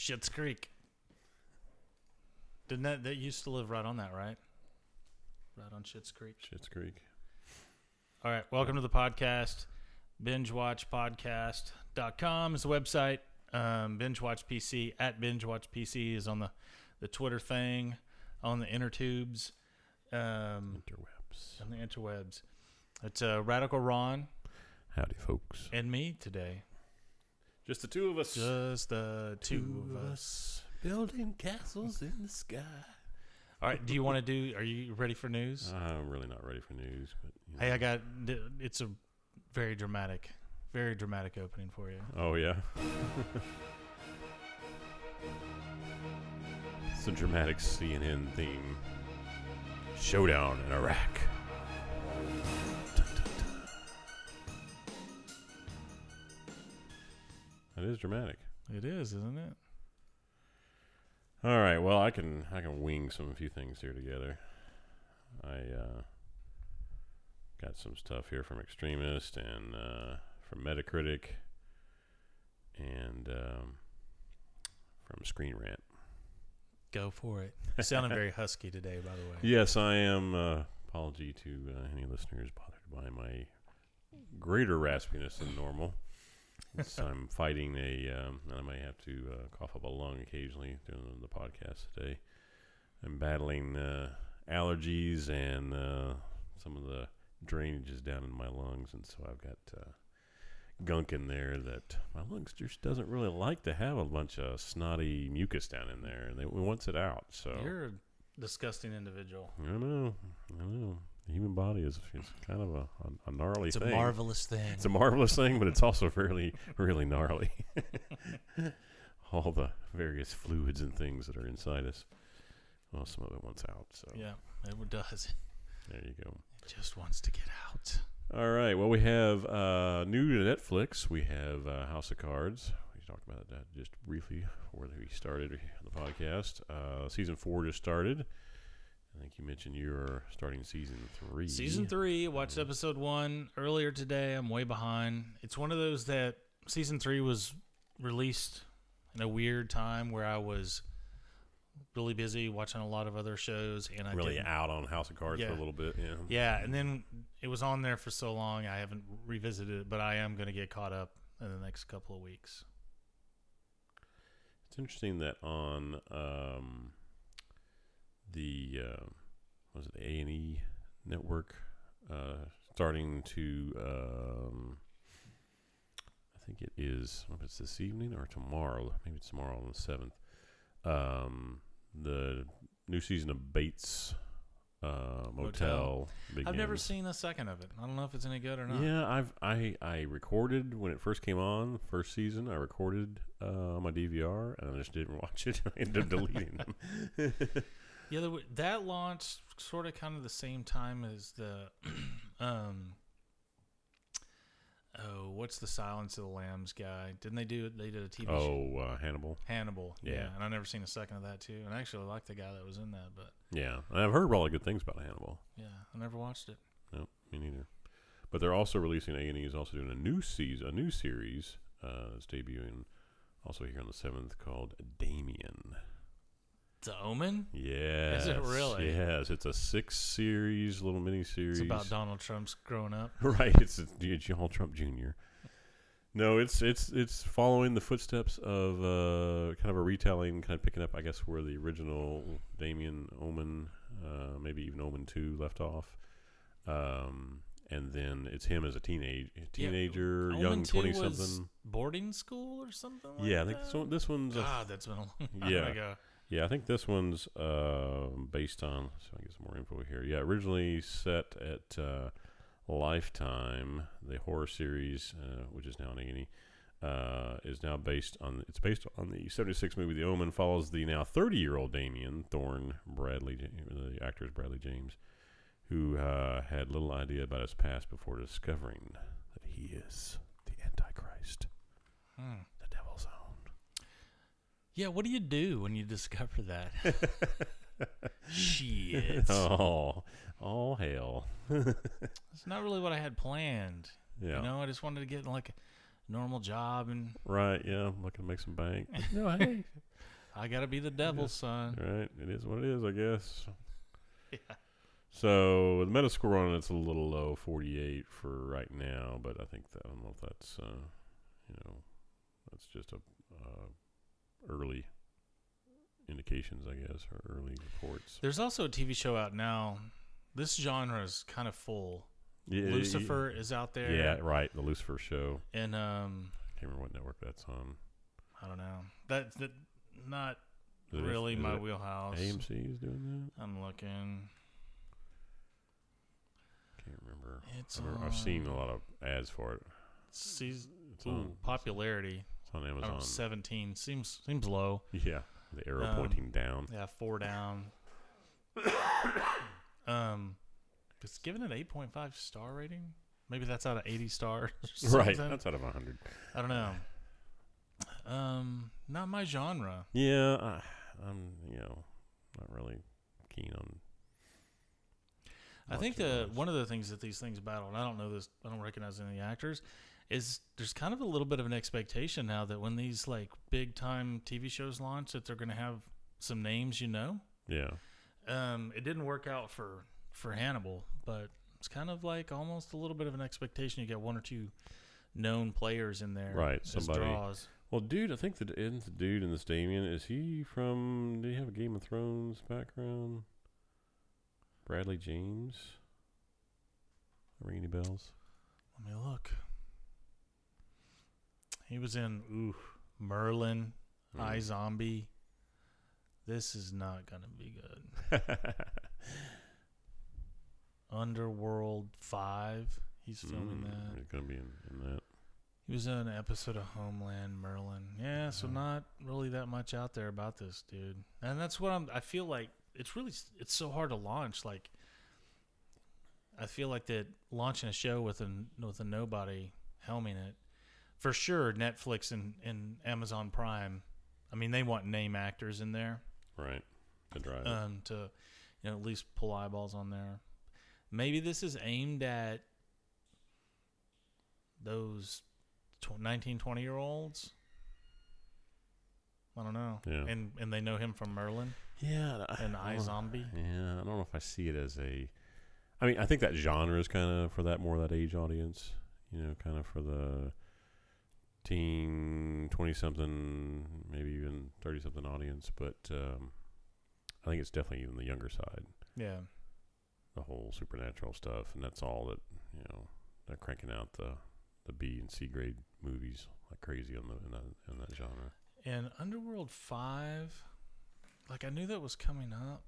Shit's Creek. Didn't that that used to live right on that, right? Right on Shit's Creek. Shit's Creek. All right, welcome to the podcast. Binge Watch Podcast.com is the website. Um, Binge Watch PC at Binge Watch PC is on the, the Twitter thing, on the intertubes, um, Interwebs. on the interwebs. It's uh, Radical Ron Howdy, folks. and me today. Just the two of us. Just the two of us. building castles in the sky. All right, do you want to do? Are you ready for news? Uh, I'm really not ready for news, but you know. Hey, I got. It's a very dramatic, very dramatic opening for you. Oh yeah. it's a dramatic CNN theme. Showdown in Iraq. That is dramatic. It is, isn't it? All right. Well, I can I can wing some few things here together. I uh, got some stuff here from Extremist and uh, from Metacritic and um, from Screen Rant. Go for it. You sounded very husky today, by the way. Yes, I am. Uh, apology to uh, any listeners bothered by my greater raspiness than normal. It's- I'm fighting a. Um, I may have to uh, cough up a lung occasionally during the podcast today. I'm battling uh, allergies and uh, some of the drainages down in my lungs, and so I've got uh, gunk in there that my lungs just doesn't really like to have a bunch of snotty mucus down in there, and it wants it out. So You're a disgusting individual. I know, I know. The human body is, is kind of a, a, a gnarly It's a thing. marvelous thing. It's a marvelous thing, but it's also really, really gnarly. All the various fluids and things that are inside us. Well, some of it wants out. So yeah, it does. there you go. It just wants to get out. All right. Well, we have uh, new to Netflix. We have uh, House of Cards. We talked about that just briefly before we started the podcast. Uh, season four just started. I think you mentioned you're starting season three. Season three, watched episode one earlier today. I'm way behind. It's one of those that season three was released in a weird time where I was really busy watching a lot of other shows, and I really didn't- out on House of Cards for Yeah. a little bit. Yeah. Yeah, and then it was on there for so long, I haven't revisited it, but I am going to get caught up in the next couple of weeks. It's interesting that on um, the uh, was it A and E network uh, starting to um, I think it is I don't know if it's this evening or tomorrow maybe it's tomorrow on the seventh um, the new season of Bates uh, Motel. I've never seen a second of it. I don't know if it's any good or not. Yeah, I've I I recorded when it first came on, first season. I recorded uh, on my DVR, and I just didn't watch it. I ended up deleting them. Yeah, wa- that launched sort of kind of the same time as the, um, oh, what's the Silence of the Lambs guy? Didn't they do? They did a TV show, oh, uh, Hannibal. Hannibal. Yeah. Yeah. and I never seen a second of that too. And I actually like the guy that was in that, but Yeah, I've heard really good things about Hannibal. yeah, I never watched it. No, me neither. But they're also releasing A and E is also doing a new season, a new series uh, that's debuting also here on the seventh called Damien. The Omen. Yes, Is it really? Yes, it's a six series little mini series. It's about Donald Trump's growing up. right. It's Donald Trump Jr. No, it's it's it's following the footsteps of uh, kind of a retelling, kind of picking up, I guess, where the original Damien Omen, uh, maybe even Omen Two, left off. Um, and then it's him as a teenage teenager, Omen young twenty something. boarding school or something. Like Yeah, I think that? this, this one's a God, that's been a long time Yeah. ago. Yeah, I think this one's uh, based on. So I get some more info here. Yeah, originally set at uh, Lifetime, the horror series, uh, which is now an A&E, uh, is now based on. It's based on the '76 movie The Omen. Follows the now 30-year-old Damien Thorne Bradley, the actor is Bradley James, who uh, had little idea about his past before discovering that he is the Antichrist, Hmm. The devil's own. Yeah, what do you do when you discover that? Shit. Oh, all hell. It's not really what I had planned. Yeah. You know, I just wanted to get like a normal job and Right. Yeah. I'm looking to make some bank. no, hey. I got to be the devil's son. Right. It is what it is, I guess. Yeah. So the Metascore on it's a little low, 48 for right now, but I think that I don't know if that's uh, you know that's just a uh, early indications, I guess, or early reports. There's also a TV show out now. This genre is kind of full. Yeah, Lucifer is out there. Yeah, right. The Lucifer show. And um, I can't remember what network that's on. I don't know. That that not Is really my wheelhouse. AMC is doing that. I'm looking. Can't remember. It's I've, never- I've seen a lot of ads for it. Season It's ooh, popularity. It's on Oh, Amazon. 17 seems seems low. Yeah, the arrow Um, pointing down. Yeah, four down. um, it's given an 8.5 star rating. Maybe that's out of 80 stars. Right. That's out of a hundred. I don't know. Um, not my genre. Yeah, I, I'm you know not really keen on. I think the one of the things that these things battle, and I don't know this, I don't recognize any of the actors, is there's kind of a little bit of an expectation now that when these like big time TV shows launch, that they're going to have some names you know. Yeah, Um, it didn't work out for for Hannibal, but it's kind of like almost a little bit of an expectation. You get one or two known players in there, Right, somebody- draws. Well, dude, I think the isn't the dude in this Damien is he from? Do you have a Game of Thrones background? Bradley James. Ring any bells? Let me look. He was in ooh Merlin, Mm. iZombie. This is not gonna be good. Underworld Five. He's filming Mm, that. He's gonna be in, in that. He was in an episode of Homeland Merlin. Yeah, so not really that much out there about this dude. And that's what I'm I feel like it's really it's so hard to launch like I feel like that launching a show with a with a nobody helming it for sure Netflix and, and Amazon Prime I mean they want name actors in there Right. To drive. um, to you know at least pull eyeballs on there. Maybe this is aimed at those tw- 19, 20 year olds. I don't know. Yeah. And and they know him from Merlin yeah. I- and I iZombie. Yeah, I don't know if I see it as a. I mean, I think that genre is kind of for that more that age audience. You know, kind of for the teen, twenty something, maybe even thirty something audience. But um, I think it's definitely even the younger side. Yeah. The whole supernatural stuff, and that's all that you know. They're cranking out the the B and C grade movies like crazy on the in that in that genre. And Underworld 5 like I knew that was coming up.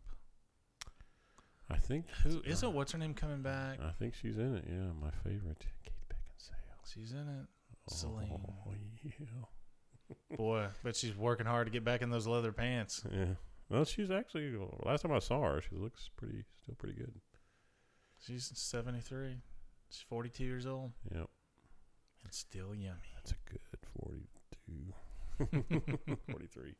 I think Who isn't uh, what's her name coming back? I think she's in it. Yeah, my favorite, Kate Beckinsale. She's in it. Selene. Oh, yeah. Boy, but she's working hard to get back in those leather pants. Yeah. Well, she's actually last time I saw her, she looks pretty, still pretty good. She's 73. She's 42 years old Yep, and still yummy. that's a good forty-two, forty-three.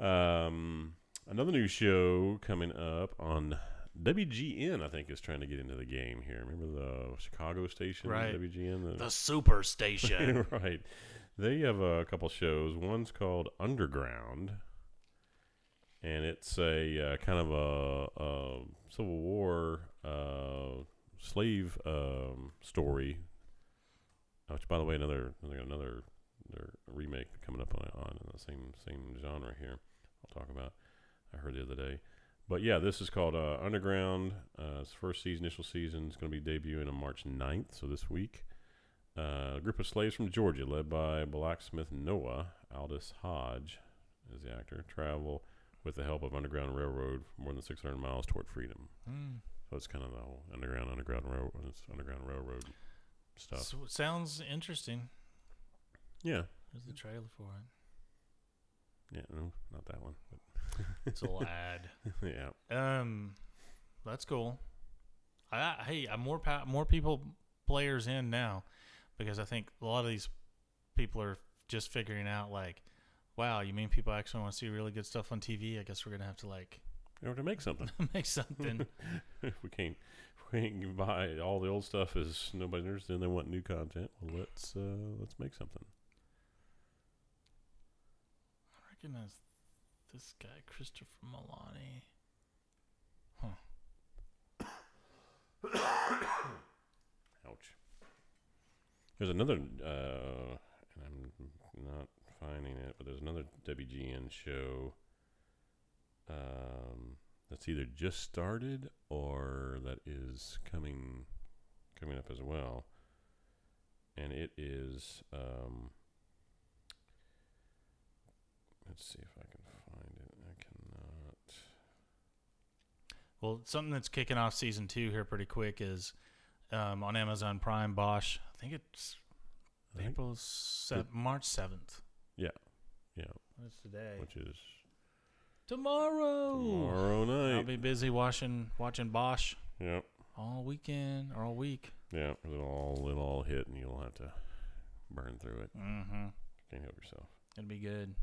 Um, another new show coming up on WGN. I think is trying to get into the game here. Remember the Chicago station, Right. WGN. The super station. right. They have a couple shows. One's called Underground, and it's a uh, kind of a, a Civil War uh, slave um, story. Which, by the way, another another another, another remake coming up on on the same same genre here. I'll talk about. I heard the other day. But yeah, this is called uh, Underground. Uh, it's first season, initial season. It's going to be debuting on March 9th, so this week. Uh, a group of slaves from Georgia, led by blacksmith Noah Aldis Hodge, is the actor, travel with the help of Underground Railroad for more than 600 miles toward freedom. Hmm. So it's kind of the whole Underground, Underground Railroad, it's Underground Railroad stuff. So it sounds interesting. yeah, There's the trailer for it. yeah, no, not that one, but It's a lad. yeah, Um, that's cool. I, I hey, I'm more pa- more people players in now because I think a lot of these people are just figuring out like, wow, you mean people actually want to see really good stuff on TV? I guess we're gonna have to like you know, to make something. make something. we can't, we can buy all the old stuff is nobody understands. They want new content. Well, let's uh, let's make something. I recognize this guy, Christopher Meloni. Huh. Ouch. There's another, uh, and I'm not finding it, but there's another WGN show um, that's either just started or that is coming coming up as well, and it is. Um, let's see if I can find it. I cannot. Well, something that's kicking off season two here pretty quick is um, on Amazon Prime. Bosch. I think it's I think- April se- March seventh. yeah, What's today? which is Tomorrow. tomorrow night. I'll be busy watching watching Bosch Yep. all weekend or all week. Yeah, it'll all it'll all hit, and you'll have to burn through it. Mm-hmm. Can't help yourself. It'll be good.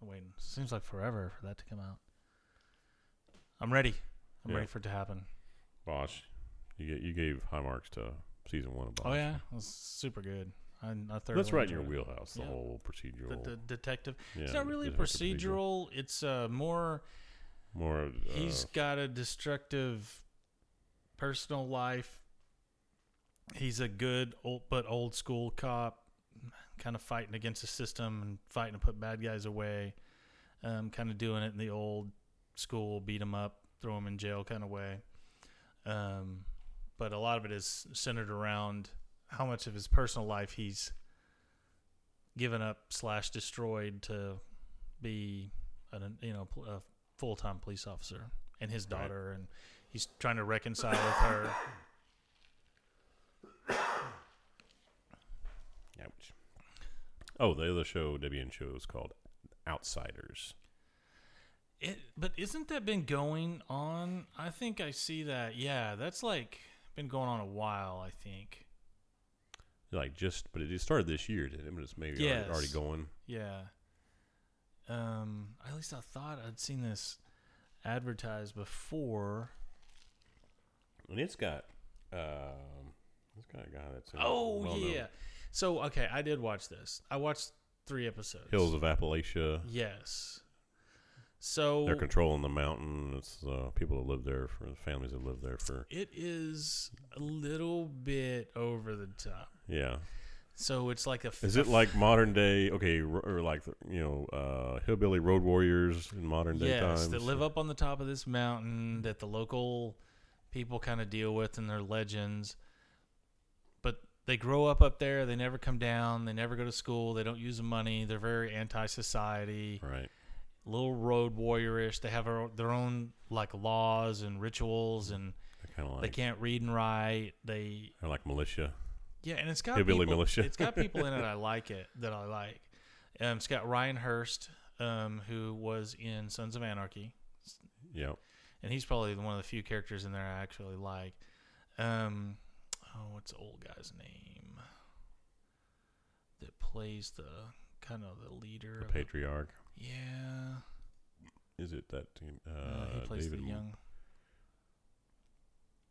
I'm waiting. Seems like forever for that to come out. I'm ready. I'm Yeah. ready for it to happen. Bosch, you get you gave high marks to season one of Bosch. Oh yeah, it was super good. I, I that's right in your it. wheelhouse. The Yeah. whole The, procedural. the detective. yeah, it's not really detective procedural. It's uh, more. More. Uh, He's got a destructive personal life. He's a good old but old school cop, kind of fighting against the system and fighting to put bad guys away. Um, kind of doing it in the old school, beat him up, throw him in jail kind of way. Um, but a lot of it is centered around how much of his personal life he's given up slash destroyed to be an you know a full time police officer and his Right. daughter, and he's trying to reconcile with her. ouch. Oh, the other show, WN show, is called Outsiders. It, but isn't that been going on? I think I see that. Yeah, that's like been going on a while. I think. Like just, but it started this year, didn't it? But it's maybe already, already going. Yeah. Um. At least I thought I'd seen this advertised before. And it's got, um, it's got a guy that's Oh well-known. yeah. So okay, I did watch this. I watched three episodes. Hills of Appalachia. Yes. So They're controlling the mountain. It's uh, people that live there for the families that live there for it is a little bit over the top. yeah. So it's like a. f- Is it like modern day? Okay, or like you know, uh, hillbilly road warriors in modern day yes, times. that live up on the top of this mountain that the local people kind of deal with and their legends. But they grow up up there. They never come down. They never go to school. They don't use the money. They're very anti-society. Right. Little road warriorish. They have their own like laws and rituals, and of they can't read and write. They they're like militia. Yeah, and it's got Hillbilly people, militia. It's got people in it I like it that I like. Um, it's got Ryan Hurst, um, who was in Sons of Anarchy, Yeah. and he's probably one of the few characters in there I actually like. Um, oh, what's the old guy's name that plays the kind of the leader? The patriarch. Yeah, Is it that uh, uh, he plays David? the young.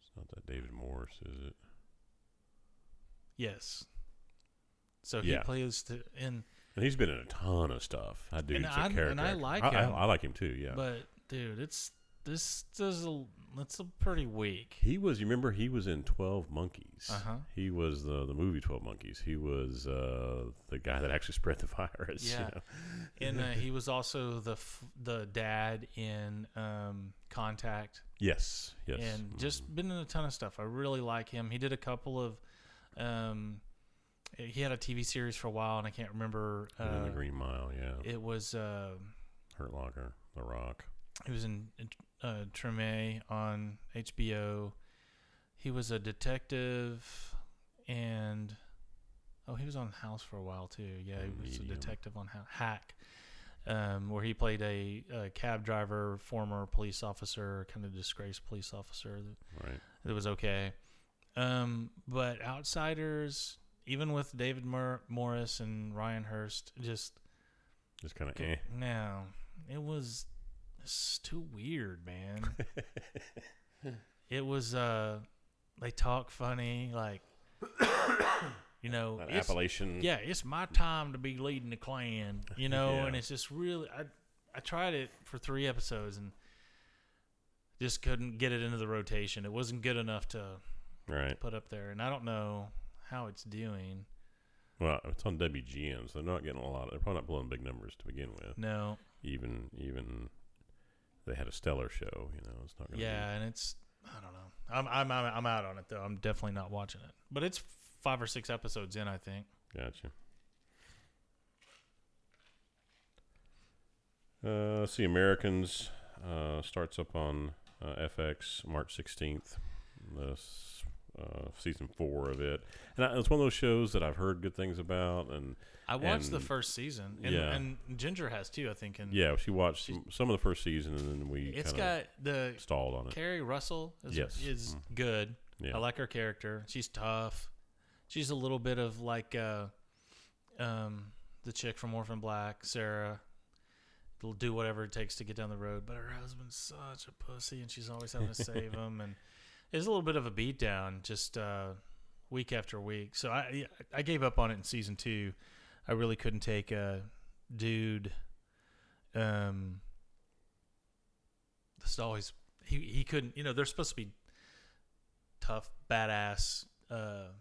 It's not that David Morse, is it? Yes. So he Yeah. plays the in. And he's been in a ton of stuff. That dude's I- a and. I like I, him. I, like him too. Yeah. But dude, it's this is a it's a pretty weak. he was. You remember he was in Twelve Monkeys. Uh huh. He was the the movie Twelve Monkeys. He was uh, the guy that actually spread the virus. you Yeah. know? And uh, he was also the f- the dad in um, Contact, Yes. Yes. and just Mhm. been in a ton of stuff. I really like him. He did a couple of. Um, he had a TV series for a while, and I can't remember. In Uh, the Green Mile. Yeah. it was. Uh, Hurt Locker. The Rock. He was in uh, Treme on HBO. He was a detective, and oh, he was on House for a while too. Yeah, he was a detective on Hou- Hack, um, where he played a, a cab driver, former police officer, kind of disgraced police officer. That, Right. that was okay. Um, but Outsiders, even with David Mor- Morse and Ryan Hurst, just Just kind of eh. no, it was it's too weird, man. it was uh they talk funny, like you know, it's- Appalachian. yeah, it's my time to be leading the clan, you know, Yeah. and it's just really I I tried it for 3 episodes and just couldn't get it into the rotation. It wasn't good enough to Right. put up there, and I don't know how it's doing. Well, it's on WGN, so they're not getting a lot. They're probably not blowing big numbers to begin with. No. Even even they had a stellar show. You know, it's not going to. Yeah, and it's I don't know. I'm I'm I'm out on it though. I'm definitely not watching it. But it's 5 or 6 episodes in, I think. Gotcha. Uh, let's see, Americans uh, starts up on uh, FX March sixteenth. This uh, season four of it, and I, it's one of those shows that I've heard good things about, and I watched the first season, and, yeah. and Ginger has too. I think, and yeah, she watched some of the first season, and then we it's got the stalled on it. Keri Russell is, Yes. is Mm. good. Yeah, I like her character. She's tough. She's a little bit of like uh, um, the chick from Orphan Black, Sarah. Will do whatever it takes to get down the road, but her husband's such a pussy, and she's always having to save him, and it's a little bit of a beatdown just uh, week after week. So I I gave up on it in season two. I really couldn't take a dude. Um, just always he he couldn't. You know, they're supposed to be tough, badass uh,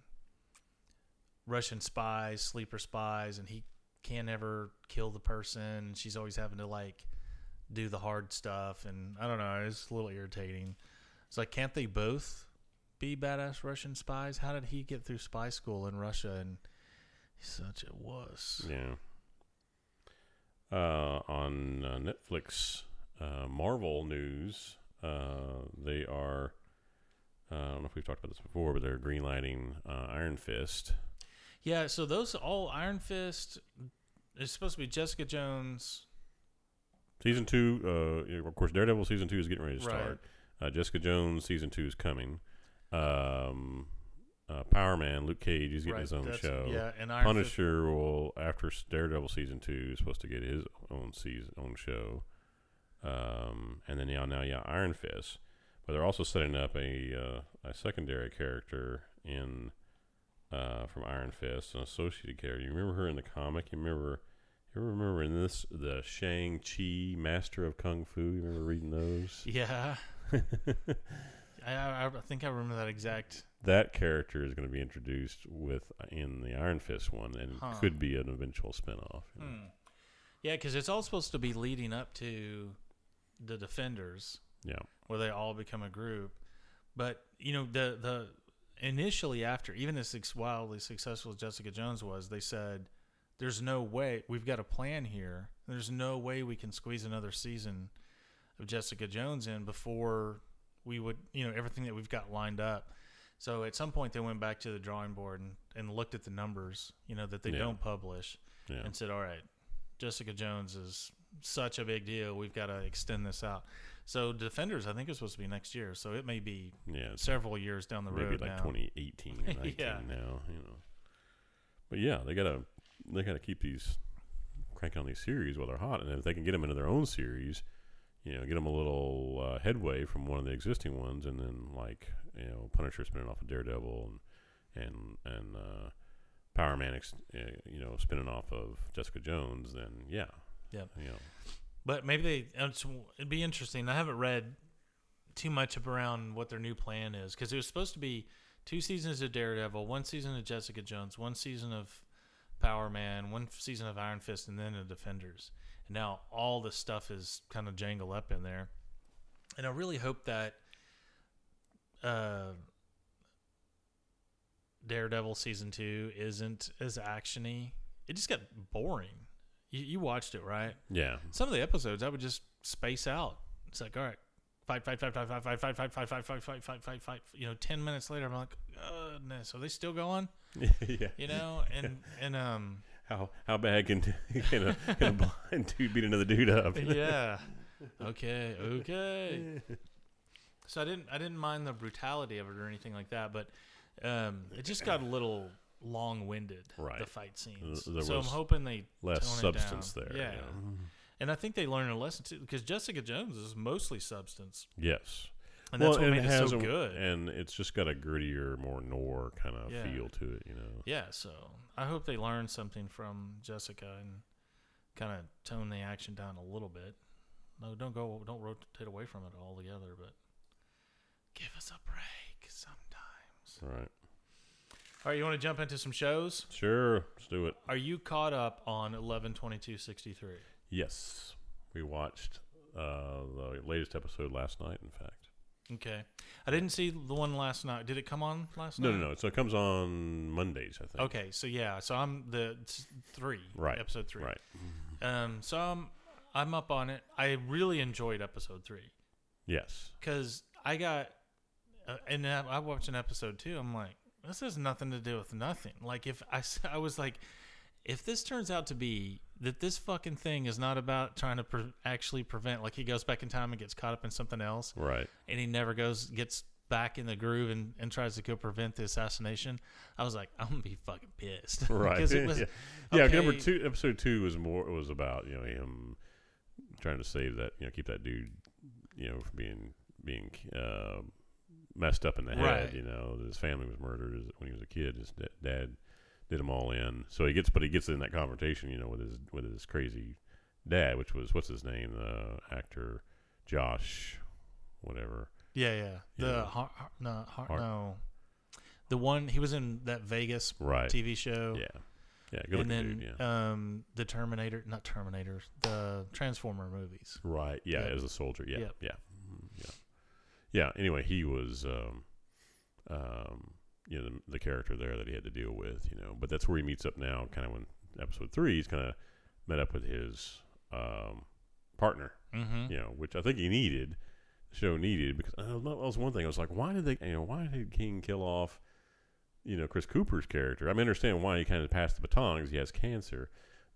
Russian spies, sleeper spies, and he can't ever kill the person. She's always having to like do the hard stuff, and I don't know. It's a little irritating. It's like, can't they both be badass Russian spies? How did he get through spy school in Russia? And he's such a wuss. yeah. Uh, on uh, Netflix, uh, Marvel news. Uh, they are. Uh, I don't know if we've talked about this before, but they're greenlighting uh, Iron Fist. Yeah, so those all Iron Fist. It's supposed to be Jessica Jones. Season two, uh, of course, Daredevil season two is getting ready to Right. Uh, Jessica Jones season two is coming. Um, uh, Power Man, Luke Cage is getting right, his own show. Yeah, and Iron Fist. Punisher will after Daredevil season two is supposed to get his own season own show, um, and then yeah now yeah Iron Fist, but they're also setting up a uh, a secondary character in uh, from Iron Fist, an associated character. You remember her in the comic? You remember? You remember in this the Shang Chi Master of Kung Fu? You remember reading those? Yeah, I, I, I think I remember that exact. that character is going to be introduced with in the Iron Fist one, and Huh. could be an eventual spinoff. you know. Hmm. Yeah, because it's all supposed to be leading up to the Defenders, Yeah. where they all become a group. But you know, the the initially after even as wildly successful as Jessica Jones was, they said, "There's no way we've got a plan here. There's no way we can squeeze another season of Jessica Jones in before we would, you know, everything that we've got lined up." So at some point they went back to the drawing board and, and looked at the numbers, you know, that they Yeah. don't publish Yeah. and said, "All right, Jessica Jones is such a big deal. We've got to extend this out." So Defenders, I think, is supposed to be next year, so it may be Yeah. Several years down the maybe road like now. 2018 or 19 Yeah. now, you know. But yeah, they gotta they gotta keep these cranking on these series while they're hot, and if they can get them into their own series, you know, get them a little uh, headway from one of the existing ones, and then like you know, Punisher spinning off of Daredevil and and and uh, Power Man, ex- uh, you know, spinning off of Jessica Jones, then yeah, yeah, you know, But maybe they. It'd be interesting. I haven't read too much around what their new plan is because it was supposed to be two seasons of Daredevil, one season of Jessica Jones, one season of Power Man, one season of Iron Fist, and then the Defenders. And now all the stuff is kind of jangled up in there. And I really hope that uh, Daredevil season two isn't as actiony. It just got boring. You, you watched it, right? yeah, Some of the episodes I would just space out. It's like, all right, fight, fight, fight, fight, fight, fight, fight, fight, fight, fight, fight, fight, fight, fight, fight. You know, ten minutes later, I'm like, goodness, are they still going? yeah. You know, and and um, How how bad can can a, can a blind dude beat another dude up? yeah, okay, okay. So I didn't I didn't mind the brutality of it or anything like that, but um, it just got a little long winded. Right. The fight scenes. There so I'm hoping they Less tone it down. substance there. Yeah. yeah. And I think they learned a lesson too, because Jessica Jones is mostly substance. Yes. And that's what and made it, has so a- good. and it's just got a grittier, more noir kind of Yeah. feel to it. You know. yeah, so I hope they learn something from Jessica and kind of tone the action down a little bit. No, don't go, don't rotate away from it altogether, but give us a break sometimes. All right. All right, you want to jump into some shows? Sure. Let's do it. Are you caught up on eleven twenty two sixty three? Yes, we watched uh, the latest episode last night. In fact. Okay, I didn't see the one last night. Did it come on last No, night? no, no. So it comes on Mondays, I think. Okay, so yeah, so I'm the it's three, Right. Episode three, Right. Um, so I'm I'm up on it. I really enjoyed episode three Yes. because I got, uh, and I I watched an episode two. I'm like, this has nothing to do with nothing. Like if I s- I was like, if this turns out to be that this fucking thing is not about trying to pre- actually prevent, like he goes back in time and gets caught up in something else, Right. and he never goes gets back in the groove and, and tries to go prevent the assassination. I was like, I'm gonna be fucking pissed, Right. Because it was, yeah. Yeah, number two, episode two was more. It was about you know him trying to save that you know keep that dude you know from being being uh, messed up in the head. Right. You know, his family was murdered when he was a kid. His da- dad did them all in. So he gets, but he gets in that confrontation. You know, with his with his crazy dad, which was what's his name, the actor Josh, whatever. Yeah, yeah. The. Har- Har- no, Har- no, the one he was in that Vegas Right. TV show, Yeah. Yeah. Good and then dude. Yeah. um, the Terminator, not Terminator, the Transformer movies. Right. Yeah, Yep. as a soldier. Yeah. Yep. Yeah. Mhm, Yeah. Yeah. Anyway, he was, um, um, you know, the, the character there that he had to deal with, you know. But that's where he meets up now. Kind of when episode three, he's kind of met up with his um, partner, Mm-hmm. you know, which I think he needed. The show needed because uh, that was one thing. I was like, why did they, you know, why did King kill off, you know, Chris Cooper's character? I mean, I understand why he kind of passed the baton because he has cancer,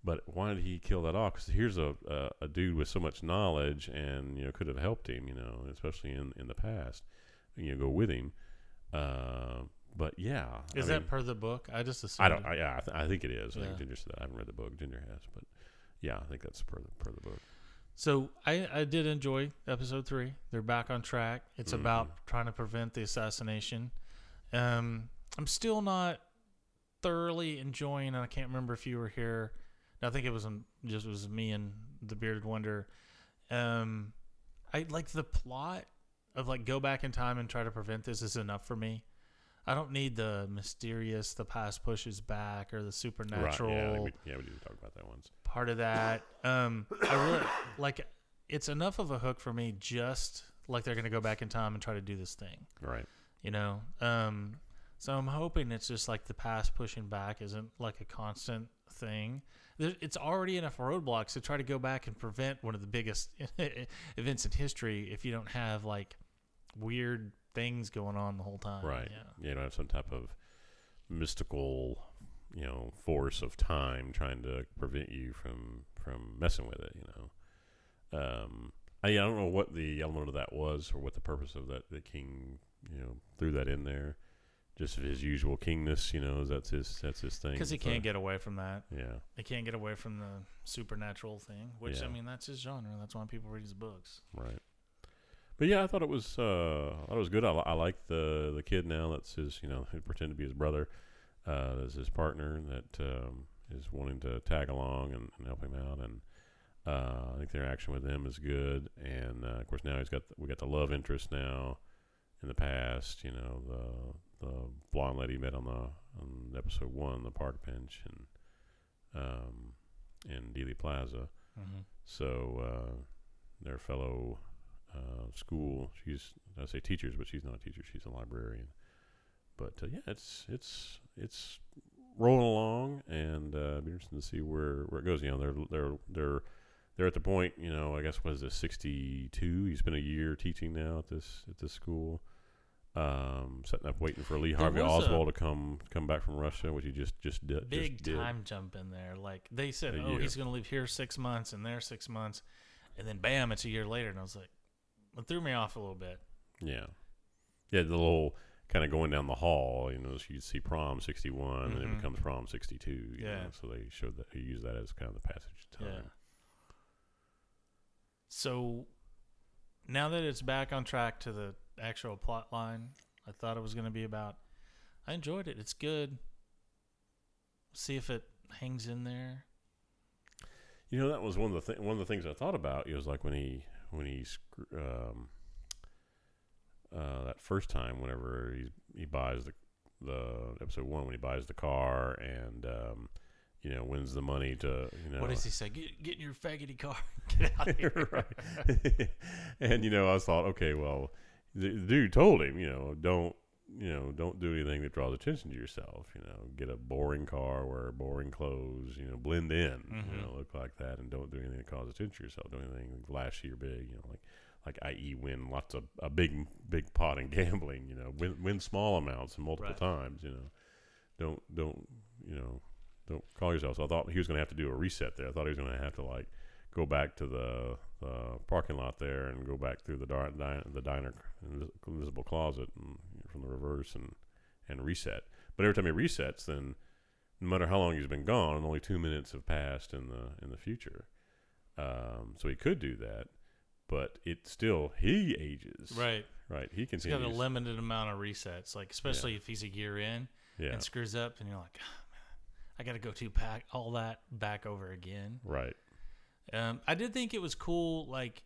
but why did he kill that off? Because here's a, a a dude with so much knowledge and you know could have helped him, you know, especially in in the past, you know, go with him. Uh, but yeah, Is I that mean, per the book? I just assumed. I don't. I, yeah, I, th- I think it is. I Yeah. think Ginger said that. I haven't read the book. Ginger has, but yeah, I think that's per the per the book. So I, I did enjoy episode three. They're back on track. It's Mhm. about trying to prevent the assassination. Um, I'm still not thoroughly enjoying. And I can't remember if you were here. I think it was um, just was me and the bearded wonder. Um, I like the plot of like go back in time and try to prevent this is enough for me. I don't need the mysterious, the past pushes back, or the supernatural Right. Yeah, I think we, yeah, we did talk about that once. part of that. Um, I really like. It's enough of a hook for me. Just like they're gonna go back in time and try to do this thing, Right. you know. Um, so I'm hoping it's just like the past pushing back isn't like a constant thing. There, it's already enough roadblocks to try to go back and prevent one of the biggest events in history if you don't have like weird things going on the whole time. Right. Yeah. You know, have some type of mystical, you know, force of time trying to prevent you from from messing with it. You know, um, I, I don't know what the element of that was or what the purpose of that. The king, you know, threw that in there. Just his usual kingness, you know, that's his that's his thing. Because he So, can't get away from that. Yeah. He can't get away from the supernatural thing, which Yeah. I mean that's his genre. That's why people read his books. Right. But yeah, I thought it was uh, I thought it was good. I, I like the the kid now. That's his, you know, he pretend to be his brother, uh, as his partner that um, is wanting to tag along and, and help him out. And uh, I think the interaction with him is good. And uh, of course now he's got the, we got the love interest now. In the past, you know, the the blonde lady met on the on episode one, the park bench, and um, in Dealey Plaza. Mm-hmm. So uh, their fellow uh, school, she's I say teachers, but she's not a teacher; she's a librarian. But uh, yeah, it's it's it's rolling along, and uh, be interesting to see where, where it goes. You know, they're they're they're they're at the point. You know, I guess what is this sixty two? He's been a year teaching now at this at this school. Um, setting up, waiting for Lee There Harvey Oswald to come come back from Russia, which he just just did. Big just did. time jump in there. Like they said, A oh, year. he's going to live here six months and there six months, and then bam, it's a year later, and I was like, it threw me off a little bit. Yeah, yeah. The little kind of going down the hall, you know, so you see prom sixty and Mhm. it becomes prom sixty two. Yeah. Know, so they showed that they use that as kind of the passage of time. Yeah. So now that it's back on track to the actual plot line I thought it was going to be about. I enjoyed it. It's good. See if it hangs in there. You know, that was one of the th- one of the things I thought about. It was like when he when he scr- um, uh, that first time, whenever he he buys the the episode one when he buys the car and um, you know wins the money to you know What does he say? Get, get in your faggoty car. Get out here. and you know, I thought, okay, well, the, the dude told him, you know, don't, you know, don't do anything that draws attention to yourself. You know, get a boring car, wear boring clothes, you know, blend in, Mhm. you know, look like that, and don't do anything that causes attention to yourself. Do anything flashy or big, you know, like. Like i.e. win lots of a big big pot in gambling, you know, win win small amounts and multiple Right. times, you know. Don't don't you know, don't call yourself. So I thought he was going to have to do a reset there. I thought he was going to have to like go back to the, the parking lot there and go back through the dar- di- the diner invis- invisible closet and, from the reverse and and reset. But every time he resets, then no matter how long he's been gone, only two minutes have passed in the in the future. Um, so he could do that, but it still he ages Right. Right, he He's continues. got a limited amount of resets, like especially if he's a year in yeah, and screws up, and you're like, oh, man, I got to go to pack all that back over again. right. Um, I did think it was cool, like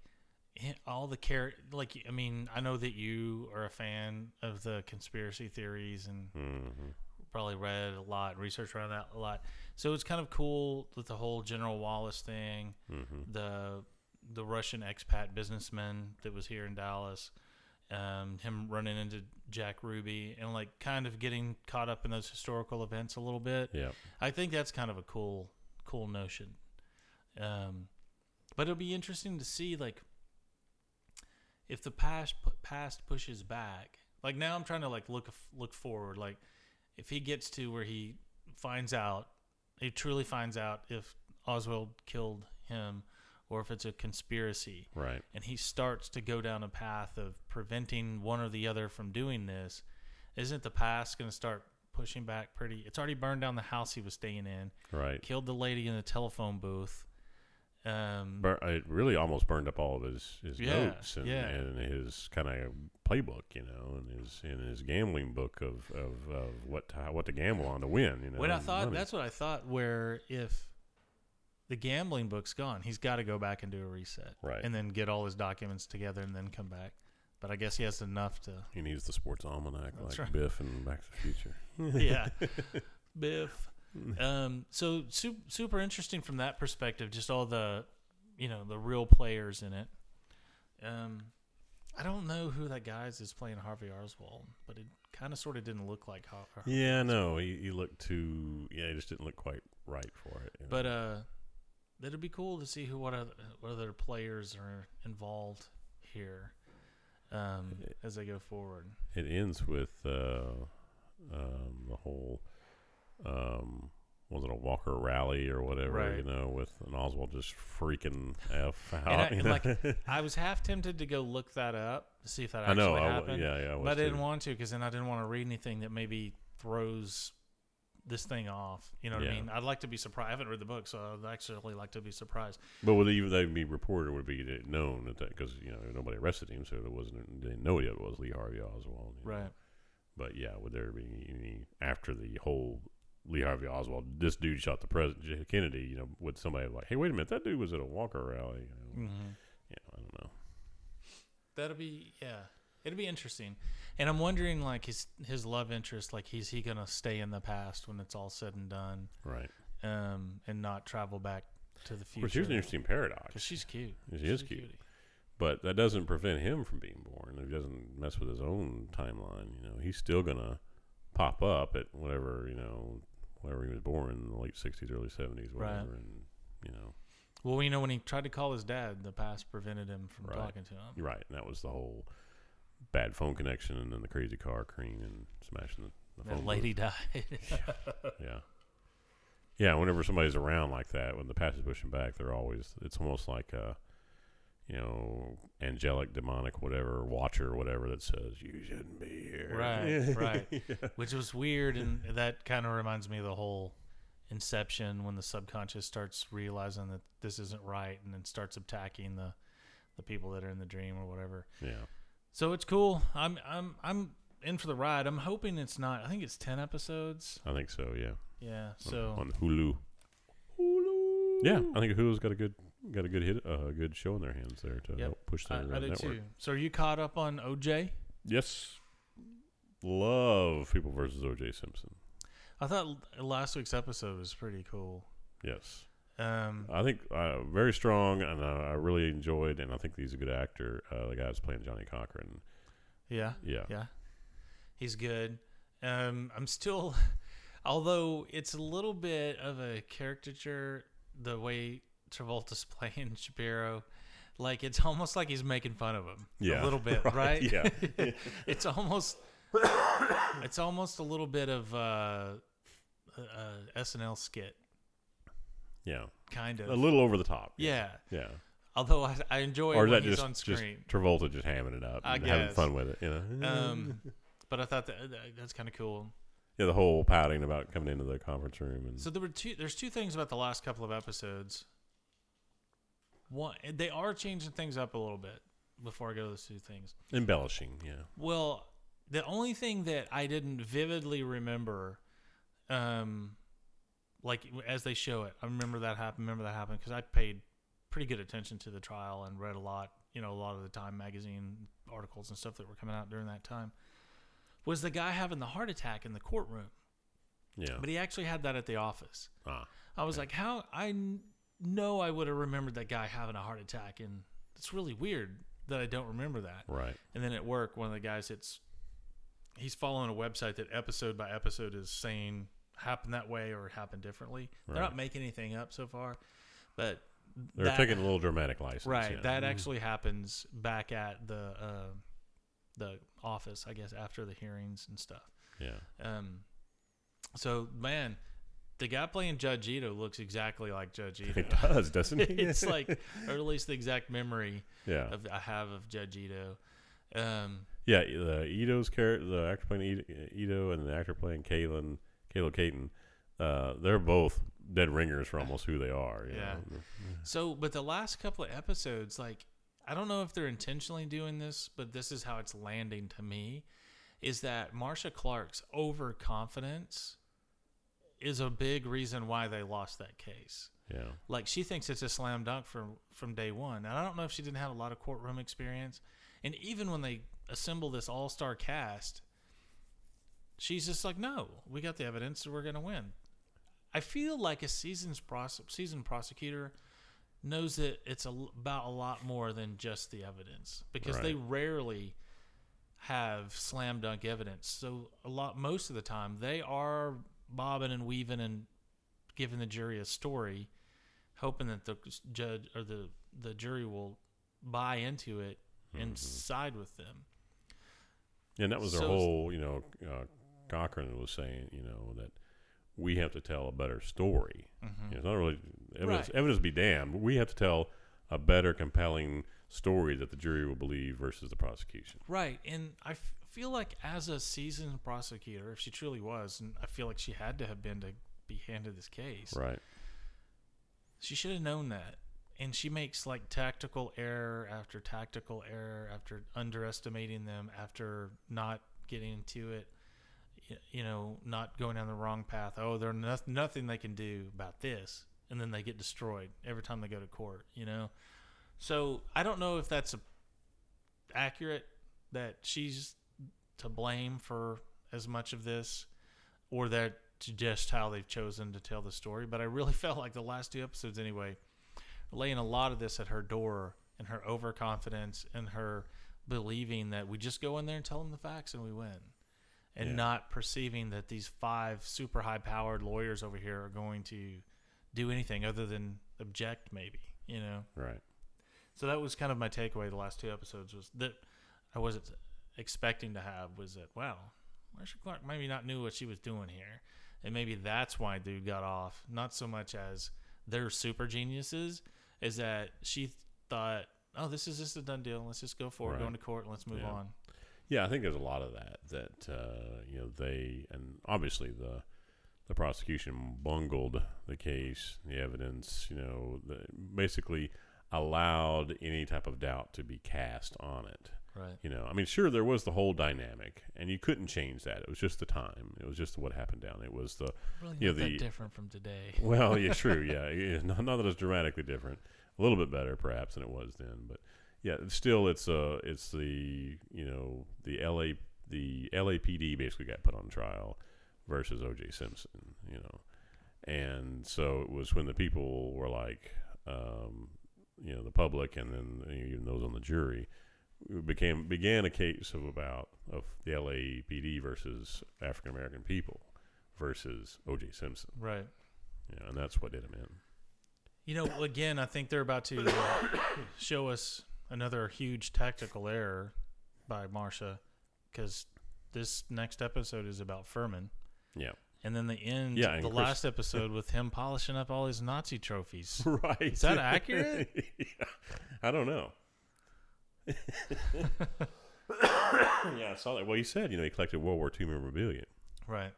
all the char Like, I mean, I know that you are a fan of the conspiracy theories and hmm probably read a lot, researched around that a lot. So it's kind of cool with the whole General Wallace thing, hmm the the Russian expat businessman that was here in Dallas, um, him running into Jack Ruby, and like kind of getting caught up in those historical events a little bit. Yeah, I think that's kind of a cool, cool notion. Um, but it'll be interesting to see like if the past past pushes back. Like now, I'm trying to like look look forward. Like if he gets to where he finds out, he truly finds out if Oswald killed him, or if it's a conspiracy right. and he starts to go down a path of preventing one or the other from doing this, isn't the past going to start pushing back pretty? It's already burned down the house he was staying in, Right. killed the lady in the telephone booth. Um, Bur- it really almost burned up all of his, his Yeah, notes and, yeah. and his kind of playbook, you know, and his in his gambling book of, of, of what to, what to gamble on to win. You know, when I thought money. that's what I thought. Where if the gambling book's gone, he's got to go back and do a reset, Right. And then get all his documents together and then come back. But I guess he has enough to he needs the sports almanac like right. Biff and Back to the Future. yeah, Biff. Um, so su- super interesting from that perspective. Just all the, you know, the real players in it. Um, I don't know who that guy is that's playing Harvey Oswald, but it kind of sort of didn't look like Harvey. Har- Yeah, no, he, he looked too. Yeah, he just didn't look quite right for it. you know. But uh, it'd be cool to see who what other, what other players are involved here, um, as they go forward. it ends with uh, um, the whole um, was it a Walker rally or whatever? Right. You know, with an Oswald just freaking f out. And I- you know? like, I was half tempted to go look that up to see if that I know. I w- happened. yeah, yeah. I but I didn't want to because then I didn't want to read anything that maybe throws this thing off. You know what I mean? I'd like to be surprised. I haven't read the book, so I'd actually like to be surprised. But would even they be reported would be known that because you know nobody arrested him, so it wasn't. They didn't know yet it was Lee Harvey Oswald. you know. Right. But yeah, would there be any after the whole Lee Harvey Oswald? This dude shot the president Kennedy. You know, would somebody like, hey, wait a minute, that dude was at a Walker rally? You know, Mm-hmm. yeah, I don't know. That'll be yeah. It'll be interesting, and I'm wondering like his his love interest. Like, is he gonna stay in the past when it's all said and done, Right. um, and not travel back to the Which here's an interesting paradox. Because she's cute. She She's is cute. cutie. But that doesn't prevent him from being born. He doesn't mess with his own timeline. You know, he's still gonna pop up at whatever you know, wherever he was born in the late '60s, early '70s, Right. whatever. And you know, Well, you know, when he tried to call his dad, the past prevented him from Right. talking to him. right. And that was the whole bad phone connection, and then the crazy car cream and smashing the, the phone. That booth. lady died. Yeah. Yeah, whenever somebody's around like that, when the past is pushing back, they're always, it's almost like a, you know, angelic, demonic, whatever, watcher, whatever that says, you shouldn't be here. Right, right. Yeah. which was weird and that kind of reminds me of the whole inception when the subconscious starts realizing that this isn't right and then starts attacking the the people that are in the dream or whatever Yeah. So it's cool. I'm I'm I'm in for the ride. I'm hoping it's not. I think it's ten episodes. I think so. Yeah. Yeah. On- So on Hulu. Hulu. Yeah, I think Hulu's got a good got a good hit uh, a good show in their hands there to Yep. help push I, their I uh, did network. too. So are you caught up on OJ? Yes. Love People versus O.J. Simpson. I thought last week's episode was pretty cool. Yes. Um, I think uh, very strong, and uh, I really enjoyed, and I think he's a good actor. Uh, the guy that's playing Johnnie Cochran. yeah, Yeah. yeah, he's good. Um, I'm still, although it's a little bit of a caricature the way Travolta's playing Shapiro. Like it's almost like he's making fun of him Yeah, a little bit, right, right? yeah. it's almost it's almost a little bit of uh, a, a SNL skit, Yeah. kind of. A little over the top. yeah. Yeah. Although I, I enjoy Or it is that he's just, on just screen. Travolta just hamming it up I and having fun with it? You know? Um, but I thought that, that that's kind of cool. yeah, the whole pouting about coming into the conference room and So there were two. There's two things about the last couple of episodes. One, they are changing things up a little bit. Before I go to those two things, embellishing. Yeah. well, the only thing that I didn't vividly remember, um, like as they show it, I remember that happened. Remember that happened because I paid pretty good attention to the trial and read a lot. You know, a lot of the Time magazine articles and stuff that were coming out during that time. Was the guy having the heart attack in the courtroom? Yeah. But he actually had that at the office. ah. I was like, how? I know I would have remembered that guy having a heart attack, and it's really weird that I don't remember that. Right. And then at work, one of the guys, it's he's following a website that episode by episode is saying happened that way or happened differently. They're not making anything up so far, but They're that- taking a little dramatic license. right. yeah. That Mhm. actually happens back at the uh, the office, I guess, after the hearings and stuff. Yeah. Um, so man, the guy playing Judge Ito looks exactly like Judge Ito. It does, doesn't it? it's like, or at least the exact memory yeah. of I have of Judge Ito. Um, Yeah, the Ito's character, the actor playing Ito, and the actor playing Kaelin, Caleb Caton, uh, they're both dead ringers for almost who they are. you Yeah. know? so, but the last couple of episodes, like, I don't know if they're intentionally doing this, but this is how it's landing to me, is that Marcia Clark's overconfidence is a big reason why they lost that case. Yeah. like she thinks it's a slam dunk from from day one. And i don't know if she didn't have a lot of courtroom experience. And even when they assemble this all-star cast she's just like no we got the evidence we're going to win. I feel like a season's pros- seasoned prosecutor knows that it's a, about a lot more than just the evidence because they rarely have slam dunk evidence. So a lot most of the time they are bobbing and weaving and giving the jury a story hoping that the judge or the the jury will buy into it and Mhm. side with them. And that was their whole, you know, uh, Cochran was saying, you know, that we have to tell a better story. Mm-hmm. You know, it's not really evidence, Right. evidence be damned. But we have to tell a better, compelling story that the jury will believe versus the prosecution. Right, and I f- feel like as a seasoned prosecutor, if she truly was, and I feel like she had to have been to be handed this case, Right. she should have known that. And she makes like tactical error after tactical error after underestimating them, after not getting into it, you know, not going down the wrong path. Oh, there's no- nothing they can do about this. And then they get destroyed every time they go to court, you know? So I don't know if that's a, accurate that she's to blame for as much of this or that to just how they've chosen to tell the story. But I really felt like the last two episodes, anyway, laying a lot of this at her door and her overconfidence and her believing that we just go in there and tell them the facts and we win. And Yeah. not perceiving that these five super high powered lawyers over here are going to do anything other than object, maybe, you know? Right. So that was kind of my takeaway the last two episodes was that I wasn't expecting to have was that well, Marcia Clark maybe not knew what she was doing here, and maybe that's why dude got off. Not so much as they're super geniuses, is that she thought, oh, this is just a done deal. Let's just go forward, Right. go into court, and let's move Yeah. on. Yeah, I think there's a lot of that. That uh, you know they and obviously the the prosecution bungled the case, the evidence. You know, the, basically allowed any type of doubt to be cast on it. Right. You know, I mean, sure, there was the whole dynamic, and you couldn't change that. It was just the time. It was just what happened down. It was the Really Yeah, not the- that different from today. well, yeah, true, yeah, yeah. Not, not that it's dramatically different. A little bit better, perhaps, than it was then, but yeah, still, it's uh, it's the you know the LA the LAPD basically got put on trial versus O.J. Simpson, you know, and so it was when the people were like, um, you know, the public and then even those on the jury became began a case of about of the LAPD versus African American people versus O.J. Simpson. Right. Yeah, and that's what did him in. You know, again, I think they're about to uh, show us another huge tactical error by Marcia because this next episode is about Fuhrman. Yeah. And then the end, Yeah, the Chris- last episode with him polishing up all his Nazi trophies. right. Is that accurate? yeah. I don't know. Yeah, I saw that. Well, he said, you know, he collected World War II memorabilia. Right.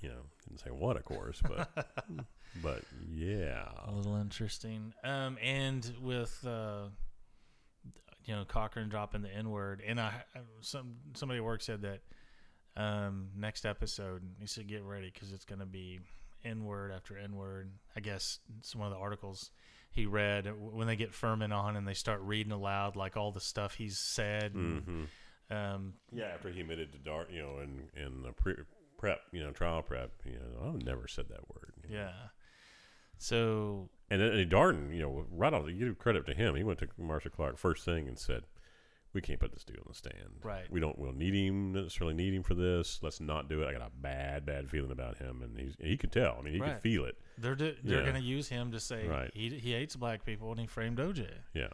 You know, didn't say what, of course, but but yeah. A little interesting. Um, and with uh, you know Cochran dropping the N word, and I some somebody at work said that um, next episode he said get ready because it's going to be N word after N word. I guess it's one of the articles he read when they get Fuhrman on and they start reading aloud like all the stuff he's said. and, hmm Um, Yeah, after he admitted to Dart, you know, in in the pre- prep, you know, trial prep, you know, I've never said that word. you know. yeah. So And then and Darden, you know, right off, you give credit to him. He went to Marcia Clark first thing and said, "We can't put this dude on the stand. Right. We don't. We'll need him necessarily need him for this. Let's not do it. I got a bad, bad feeling about him, and he's he could tell. I mean, he Right. could feel it. they're do, they're Yeah. going to use him to say Right. he he hates black people and he framed OJ. Yeah,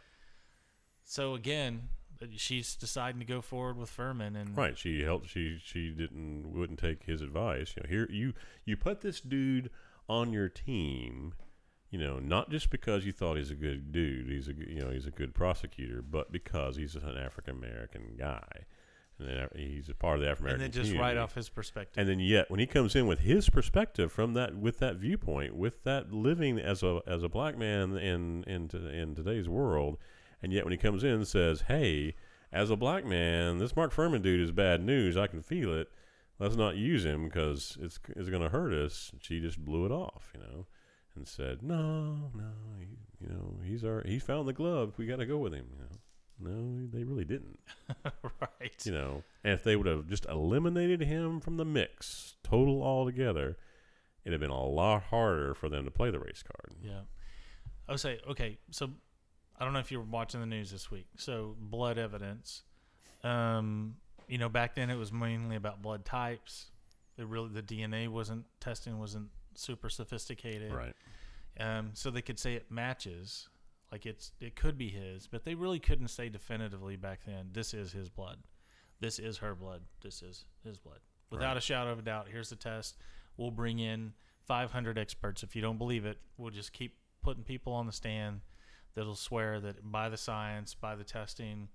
So again, uh, she's deciding to go forward with Fuhrman, and right. She helped. She she didn't wouldn't take his advice. You know, here you you put this dude on your team. You know, not just because you thought he's a good dude, he's a good- you know he's a good prosecutor, but because he's an African American guy, and then uh, he's a part of the African American. and then just write off his perspective. And then yet, when he comes in with his perspective from that, with that viewpoint, with that living as a as a black man in in to, in today's world, and yet when he comes in and says, "Hey, as a black man, this Mark Fuhrman dude is bad news. I can feel it. Let's not use him because it's it's going to hurt us." She just blew it off, you know, and said, "No, no, he, you know, he's our he found the glove. We got to go with him." You know, no, they really didn't right. you know, and if they would have just eliminated him from the mix, total altogether, it'd have been a lot harder for them to play the race card. Yeah. I would say okay. So I don't know if you were watching the news this week. So blood evidence. Um, you know, back then it was mainly about blood types. It really the DNA wasn't testing wasn't super sophisticated. Right. Um, so they could say it matches, like it's it could be his, but they really couldn't say definitively back then. This is his blood. This is her blood. This is his blood. Without Right. a shadow of a doubt, here's the test. We'll bring in 500 experts. If you don't believe it, we'll just keep putting people on the stand that'll swear that by the science, by the testing,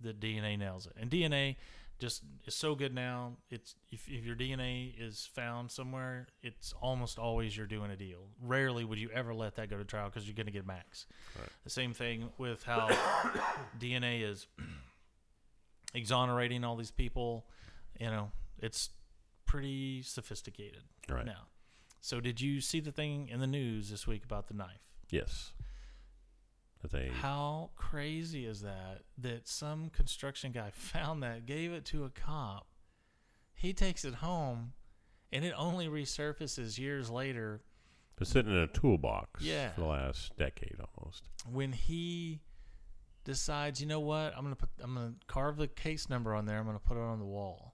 the DNA nails it. And DNA just is so good now. It's if, if your DNA is found somewhere, it's almost always you're doing a deal. Rarely would you ever let that go to trial because you're going to get max. Right. The same thing with how DNA is exonerating all these people. You know, it's pretty sophisticated Right. now. So, did you see the thing in the news this week about the knife? Yes. That they. How crazy is that? That some construction guy found that, gave it to a cop. He takes it home, and it only resurfaces years later Been sitting in a toolbox Yeah. for the last decade almost. when he decides, you know what, I'm gonna put, I'm gonna carve the case number on there. I'm gonna put it on the wall,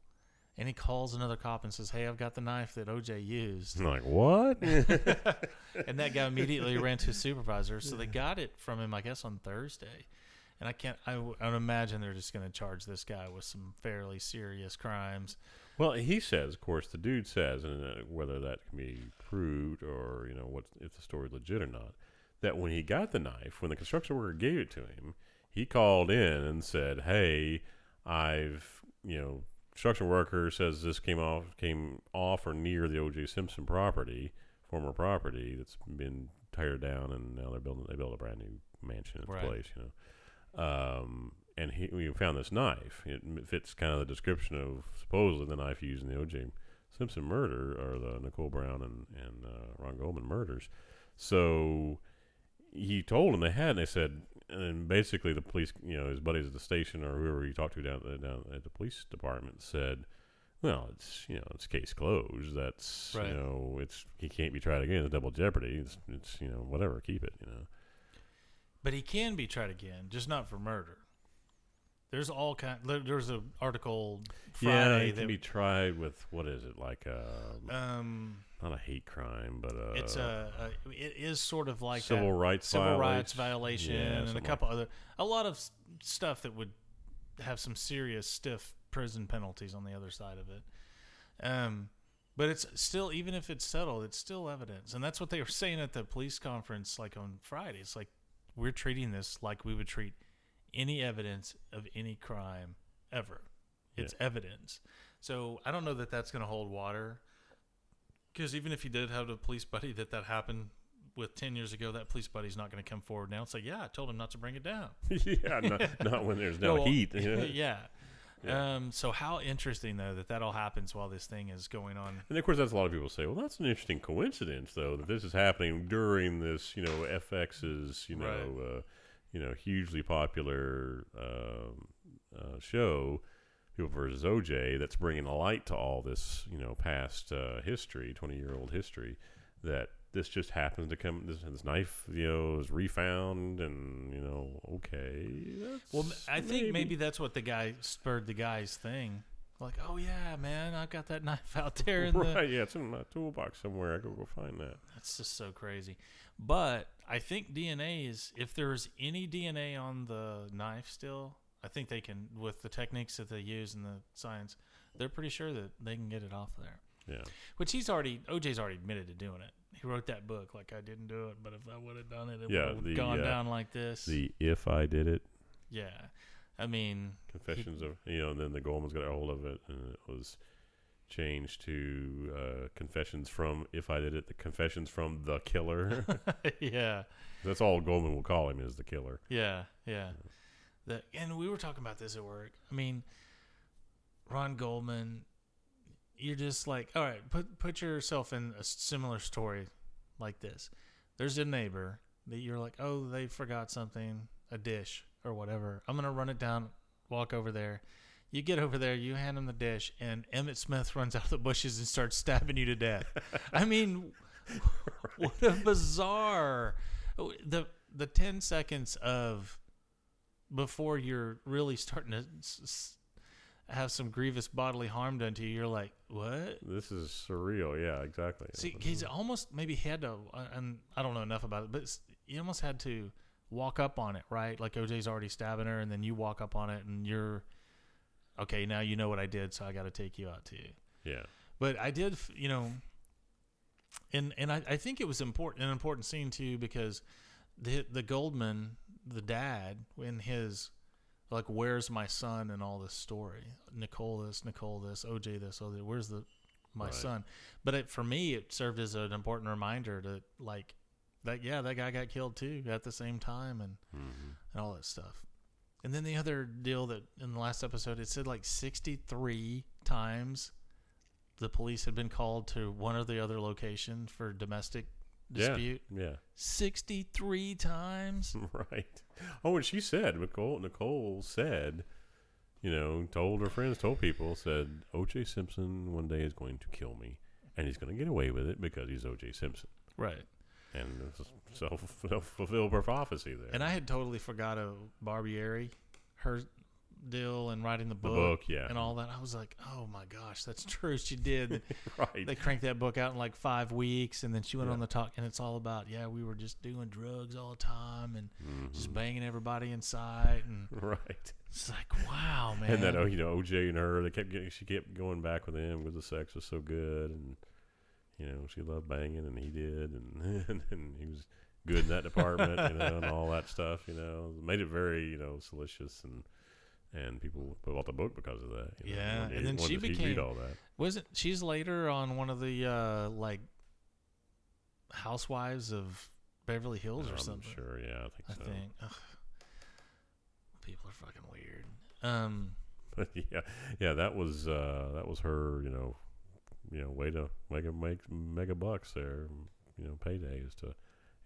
and he calls another cop and says, "Hey, I've got the knife that OJ used." I'm like, what? and that guy immediately ran to his supervisor. So they got it from him, I guess, on Thursday. And I can't. I, w- I would imagine they're just going to charge this guy with some fairly serious crimes. well, he says, of course, the dude says, and uh, whether that can be proved or, you know, what if the story's legit or not, that when he got the knife, when the construction worker gave it to him, he called in and said, "Hey, I've you know, construction worker says this came off came off or near the O.J. Simpson property, former property that's been teared down, and now they're building they built a brand new mansion in its Right. place, you know." Um, and he we found this knife. It fits kind of the description of supposedly the knife used in the O.J. Simpson murder or the Nicole Brown and and uh, Ron Goldman murders. So he told them they had, and they said, and basically the police, you know, his buddies at the station or whoever he talked to down, at- down at the police department said, well, it's you know, it's case closed. That's Right. you know, it's he can't be tried again. It's double jeopardy. It's, it's you know, whatever, keep it. You know. But he can be tried again, just not for murder. There's all kind. there- There's an article yeah, Friday he can be tried with what is it like? Uh, um, not a hate crime, but uh, it's a, a it is sort of like civil a rights civil rights violation. violation Yeah, and a couple other a lot of stuff that would have some serious stiff prison penalties on the other side of it. Um, but it's still even if it's settled, it's still evidence, and that's what they were saying at the police conference like on Friday. It's like we're treating this like we would treat any evidence of any crime ever. It's evidence. So I don't know that that's going to hold water. Because even if you did have a police buddy that that happened with 10 years ago, that police buddy's not going to come forward now and say, Yeah, I told him not to bring it down. yeah, not, not when there's no Well, heat. Know? yeah. Yeah. Um, so how interesting though that that all happens while this thing is going on. And of course, that's a lot of people say. Well, that's an interesting coincidence, though, that this is happening during this, you know, FX's, you know, Right. uh, you know, hugely popular um, uh, show, People versus OJ, that's bringing a light to all this, you know, past uh, history, twenty-year-old history. That this just happens to come. This, this knife, you know, is refound, and you know, okay. Well, I think maybe that's what the guy spurred the guy's thing. Like, oh yeah, man, I've got that knife out there in the right. Yeah, it's in my toolbox somewhere. I go go find that. That's just so crazy. But I think DNA is if there's any DNA on the knife still, I think they can with the techniques that they use in the science, they're pretty sure that they can get it off there. Yeah. Which he's already OJ's already admitted to doing it. He wrote that book like I didn't do it, but if I would have done it, it Yeah, would have gone uh, down like this. The if I did it yeah. I mean, confessions of you know, and then the Goldman's got a hold of it, and it was changed to uh, confessions from if I did it, the confessions from the killer. yeah. That's all Goldman will call him is the killer. Yeah, yeah. The, and we were talking about this at work. I mean, Ron Goldman, you're just like, all right, put put yourself in a similar story like this. There's a neighbor that you're like, oh, they forgot something, a dish or whatever. I'm gonna run it down, walk over there. You get over there, you hand him the dish, and Emmitt Smith runs out of the bushes and starts stabbing you to death. I mean, what a bizarre the the 10 seconds of before you're really starting to s- s- have some grievous bodily harm done to you you're like what This is surreal. Yeah, exactly. see he's almost maybe had to and i don't know enough about it but he almost had to walk up on it right like oj's already stabbing her and then you walk up on it and you're okay now you know what i did so i got to take you out too yeah. but I did, you know, and and I, I think it was important an important scene too because the the Goldman, the dad, in his like, where's my son and all this story, Nicole this, Nicole this, OJ this, OJ, where's the my Right. son? But it, for me, it served as an important reminder to like that. Yeah, that guy got killed too at the same time, and hmm and all that stuff. And then the other deal that in the last episode it said like 63 times the police had been called to one or the other location for domestic Yeah. dispute. Yeah. 63 times. right. Oh, and she said Nicole. Nicole said, you know, told her friends, told people, said O.J. Simpson one day is going to kill me, and he's going to get away with it because he's O.J. Simpson. Right. And self self fulfilled prophecy there. And I had totally forgot of Barbieri, her deal and writing the the book, book, yeah, and all that. I was like, oh my gosh, that's true. She did. right. they cranked that book out in like five weeks, and then she went Yeah. on the talk, and it's all about yeah, we were just doing drugs all the time and just Mhm. banging everybody in sight, and right. it's like wow, man. And then oh, you know, O.J. and her, they kept getting, she kept going back with him because the sex was so good, and you know, she loved banging, and he did, and and, and he was good in that department, you know, and all that stuff, you know, made it very, you know, salacious and. And people bought the book because of that. you know, Yeah, wanted and then she wanted to see- became- all that. wasn't she's later on one of the uh like housewives of Beverly Hills or I'm something. sure, yeah, I think I so. think. Ugh. people are fucking weird. Um, But yeah, yeah, that was uh, that was her. You know, you know, way to make a make mega bucks there. You know, payday is to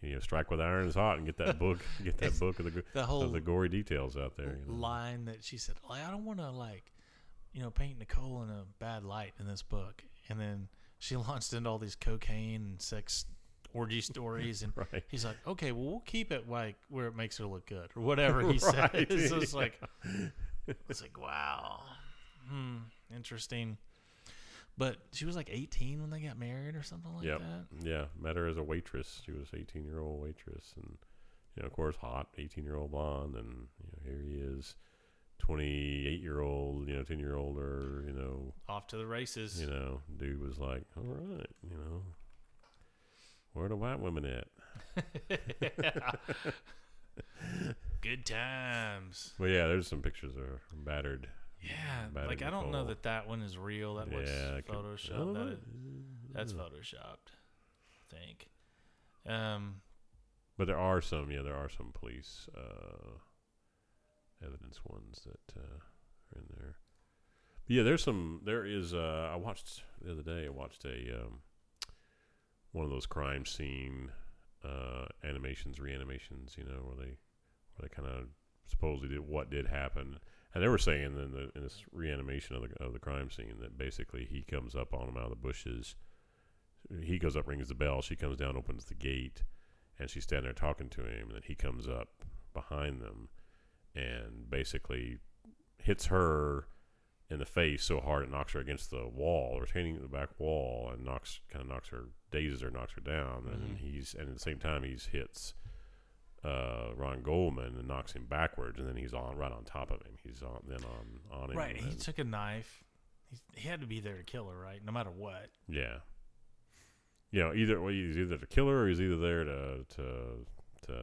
you know strike with iron is hot and get that book, get that book of the the whole of the gory details out there. You know. line that she said, like, I don't want to like, you know, paint Nicole in a bad light in this book, and then she launched into all these cocaine and sex orgy stories, and Right. he's like, okay, well, we'll keep it like where it makes her look good or whatever he Right, says. So it's yeah. like, it's like, wow, hmm, interesting. But she was like 18 when they got married or something like Yep. that. Yeah, met her as a waitress. She was 18 year old waitress, and you know, of course, hot 18 year old blonde, and you know, here he is, 28 year old, you know, 10 year older, you know, Off to the races. you know, dude was like, all right, you know, where the white women at? Good times. Well, yeah, there's some pictures of her battered. Yeah, like I don't know that that one is real. That looks yeah, could- photoshopped. That is, that's photoshopped. I think. Um, But there are some, yeah, there are some police uh, evidence ones that uh, are in there. But yeah, there's some. There is. Uh, I watched the other day. I watched a um, one of those crime scene uh, animations, reanimations. You know, where they where they kind of supposedly did what did happen, and they were saying in the in this reanimation of the of the crime scene that basically he comes up on him out of the bushes. He goes up, rings the bell. She comes down, opens the gate and she's standing there talking to him, and then he comes up behind them and basically hits her in the face so hard it knocks her against the wall, retaining the back wall, and knocks kind of knocks her, dazes her, knocks her down, and then Mhm. he's and at the same time he's hits uh, Ron Goldman and knocks him backwards, and then he's on right on top of him. He's on then on on him. right. He took a knife. He, he had to be there to kill her, right? No matter what. Yeah. You know, either well, he's either the killer or he's either there to to to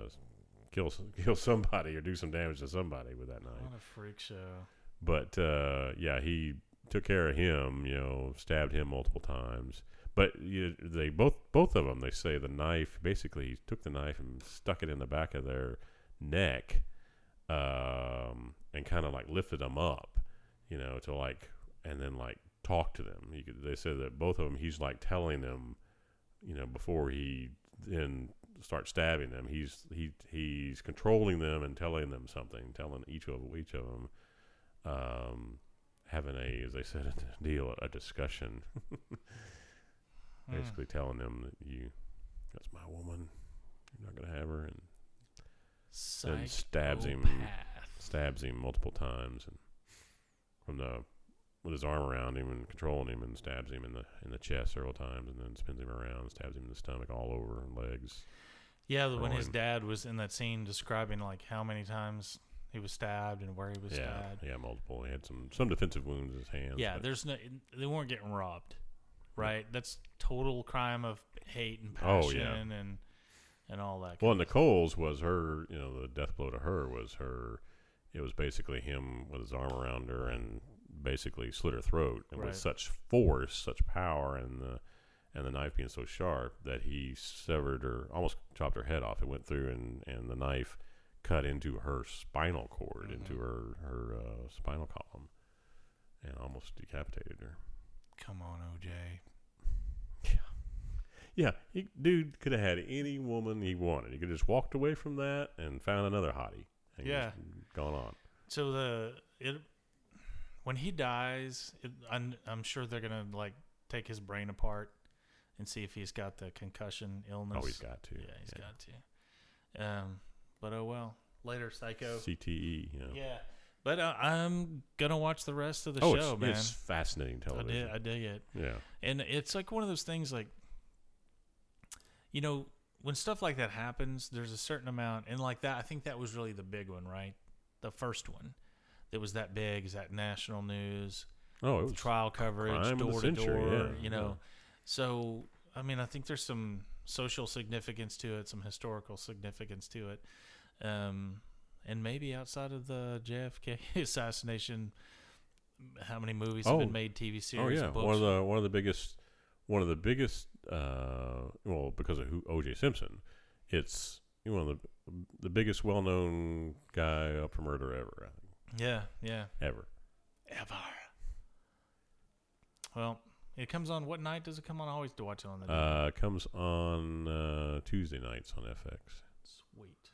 kill kill somebody or do some damage to somebody with that knife. What a freak show. But uh, yeah, he took care of him. You know, stabbed him multiple times. But you, they both both of them they say the knife basically he took the knife and stuck it in the back of their neck, um, and kind of like lifted them up, you know, to like and then like talk to them. They said that both of them he's like telling them, you know, before he then starts stabbing them, he's he he's controlling them and telling them something, telling each of each of them, um, having a as they said a deal a discussion. Mm. basically telling them that you that's my woman, you're not gonna have her, and then stabs him stabs him multiple times and from the with his arm around him and controlling him and stabs him in the in the chest several times and then spins him around, stabs him in the stomach all over and legs. Yeah, the- when his dad was in that scene describing like how many times he was stabbed and where he was yeah, stabbed. yeah, multiple. He had some some defensive wounds in his hands. Yeah, there's no they weren't getting robbed, right? That's total crime of hate and Oh, passion yeah. and and all that. well, Nicole's was her. You know, the death blow to her was her. It was basically him with his arm around her and basically slit her throat, and Right. with such force, such power, and the and the knife being so sharp that he severed her, almost chopped her head off. It went through, and and the knife cut into her spinal cord, into Mhm. her her uh, spinal column, and almost decapitated her. Come on, OJ. Yeah, he, dude could have had any woman he wanted. He could have just walked away from that and found another hottie. And Yeah. just gone on. So the it when he dies, it, I'm I'm sure they're gonna like take his brain apart and see if he's got the concussion illness. Oh, he's got to. Yeah, he's got to. Um, but oh well. Later, Psycho. CTE. You know. Yeah, but uh, I'm gonna watch the rest of the oh, show, it's, man. it's fascinating I television. did, I dig it, yeah. and it's like one of those things, like you know, when stuff like that happens, there's a certain amount, and like that, I think that was really the big one, right? The first one that was that big is that national news, Oh, it was. trial coverage, door to door, you know. yeah. So, I mean, I think there's some social significance to it, some historical significance to it. Um, and maybe outside of the JFK assassination, how many movies have Oh. been made, TV series? oh series, yeah, books? one of the one of the biggest, one of the biggest. Uh, well, because of who O.J. Simpson, it's one of the the biggest well known guy up for murder ever. I think Yeah, yeah. ever. Ever. Well, it comes on. What night does it come on? I always do watch it on the. Uh, it comes on uh, Tuesday nights on FX. Sweet.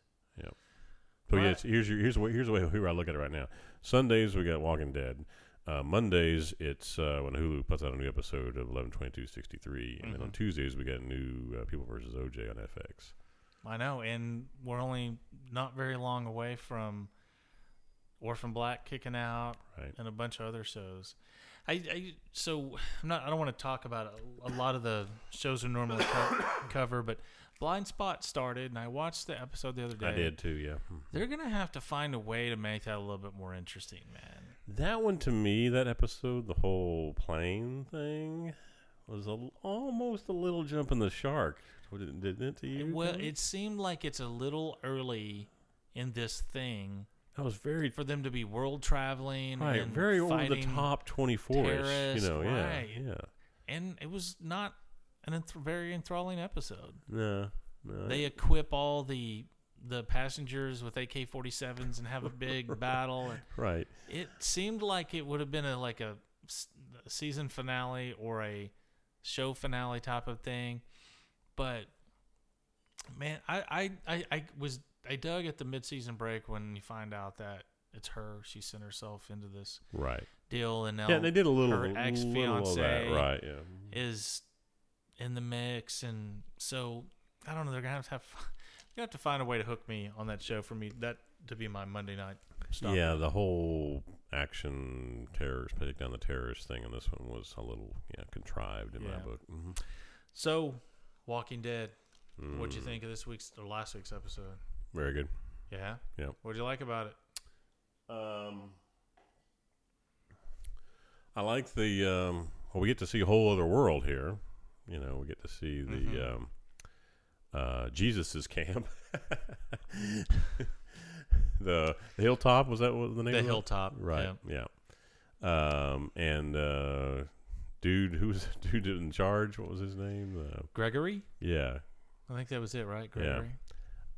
So Right. yeah, here's your here's the way here's the way here I look at it right now. Sundays we got Walking Dead. Uh, Mondays it's uh, when Hulu puts out a new episode of eleven twenty two sixty three, and then on Mhm. Tuesdays we got new uh, People versus OJ on FX. I know, and we're only not very long away from Orphan Black kicking out Right. and a bunch of other shows. I, I so I'm not. I don't want to talk about a, a lot of the shows we normally co- cover, but Blind Spot started, and I watched the episode the other day. I did too. Yeah. They're gonna have to find a way to make that a little bit more interesting, man. That one to me, that episode, the whole plane thing, was a, almost a little jump in the shark. Did- Didn't it to you? Well, it seemed like it's a little early in this thing that was very for them to be world traveling right, and very over the top, twenty four ish. You know, right. yeah, yeah. and it was not an enth- very enthralling episode. No, no. They equip all the the passengers with AK-47s and have a big battle. And right. it seemed like it would have been a like a season finale or a show finale type of thing, but man, I I I, I was I dug at the mid-season break when you find out that it's her. She sent herself into this Right. deal, and now Yeah, they did a little, her ex-fiancé that. Right. Yeah. is in the mix, and so I don't know. They're gonna have to have you have to find a way to hook me on that show for me that to be my Monday night. Stop. Yeah, the whole action terrorist, taking down the terrorist thing, and this one was a little, yeah, contrived in my Yeah. book. hmm So, Walking Dead. What'd you Mm, think of this week's or last week's episode? Very good. Yeah. Yep. What'd you like about it? Um, I like the. Um, well, we get to see a whole other world here. You know, we get to see the Mhm. um, uh, Jesus's camp. the, the hilltop was that what the name? The of it? hilltop. Right. Yeah. Yeah. Um, and uh, dude, who was dude in charge? What was his name? Uh, Gregory. yeah. I think that was it, right? Yeah. Gregory.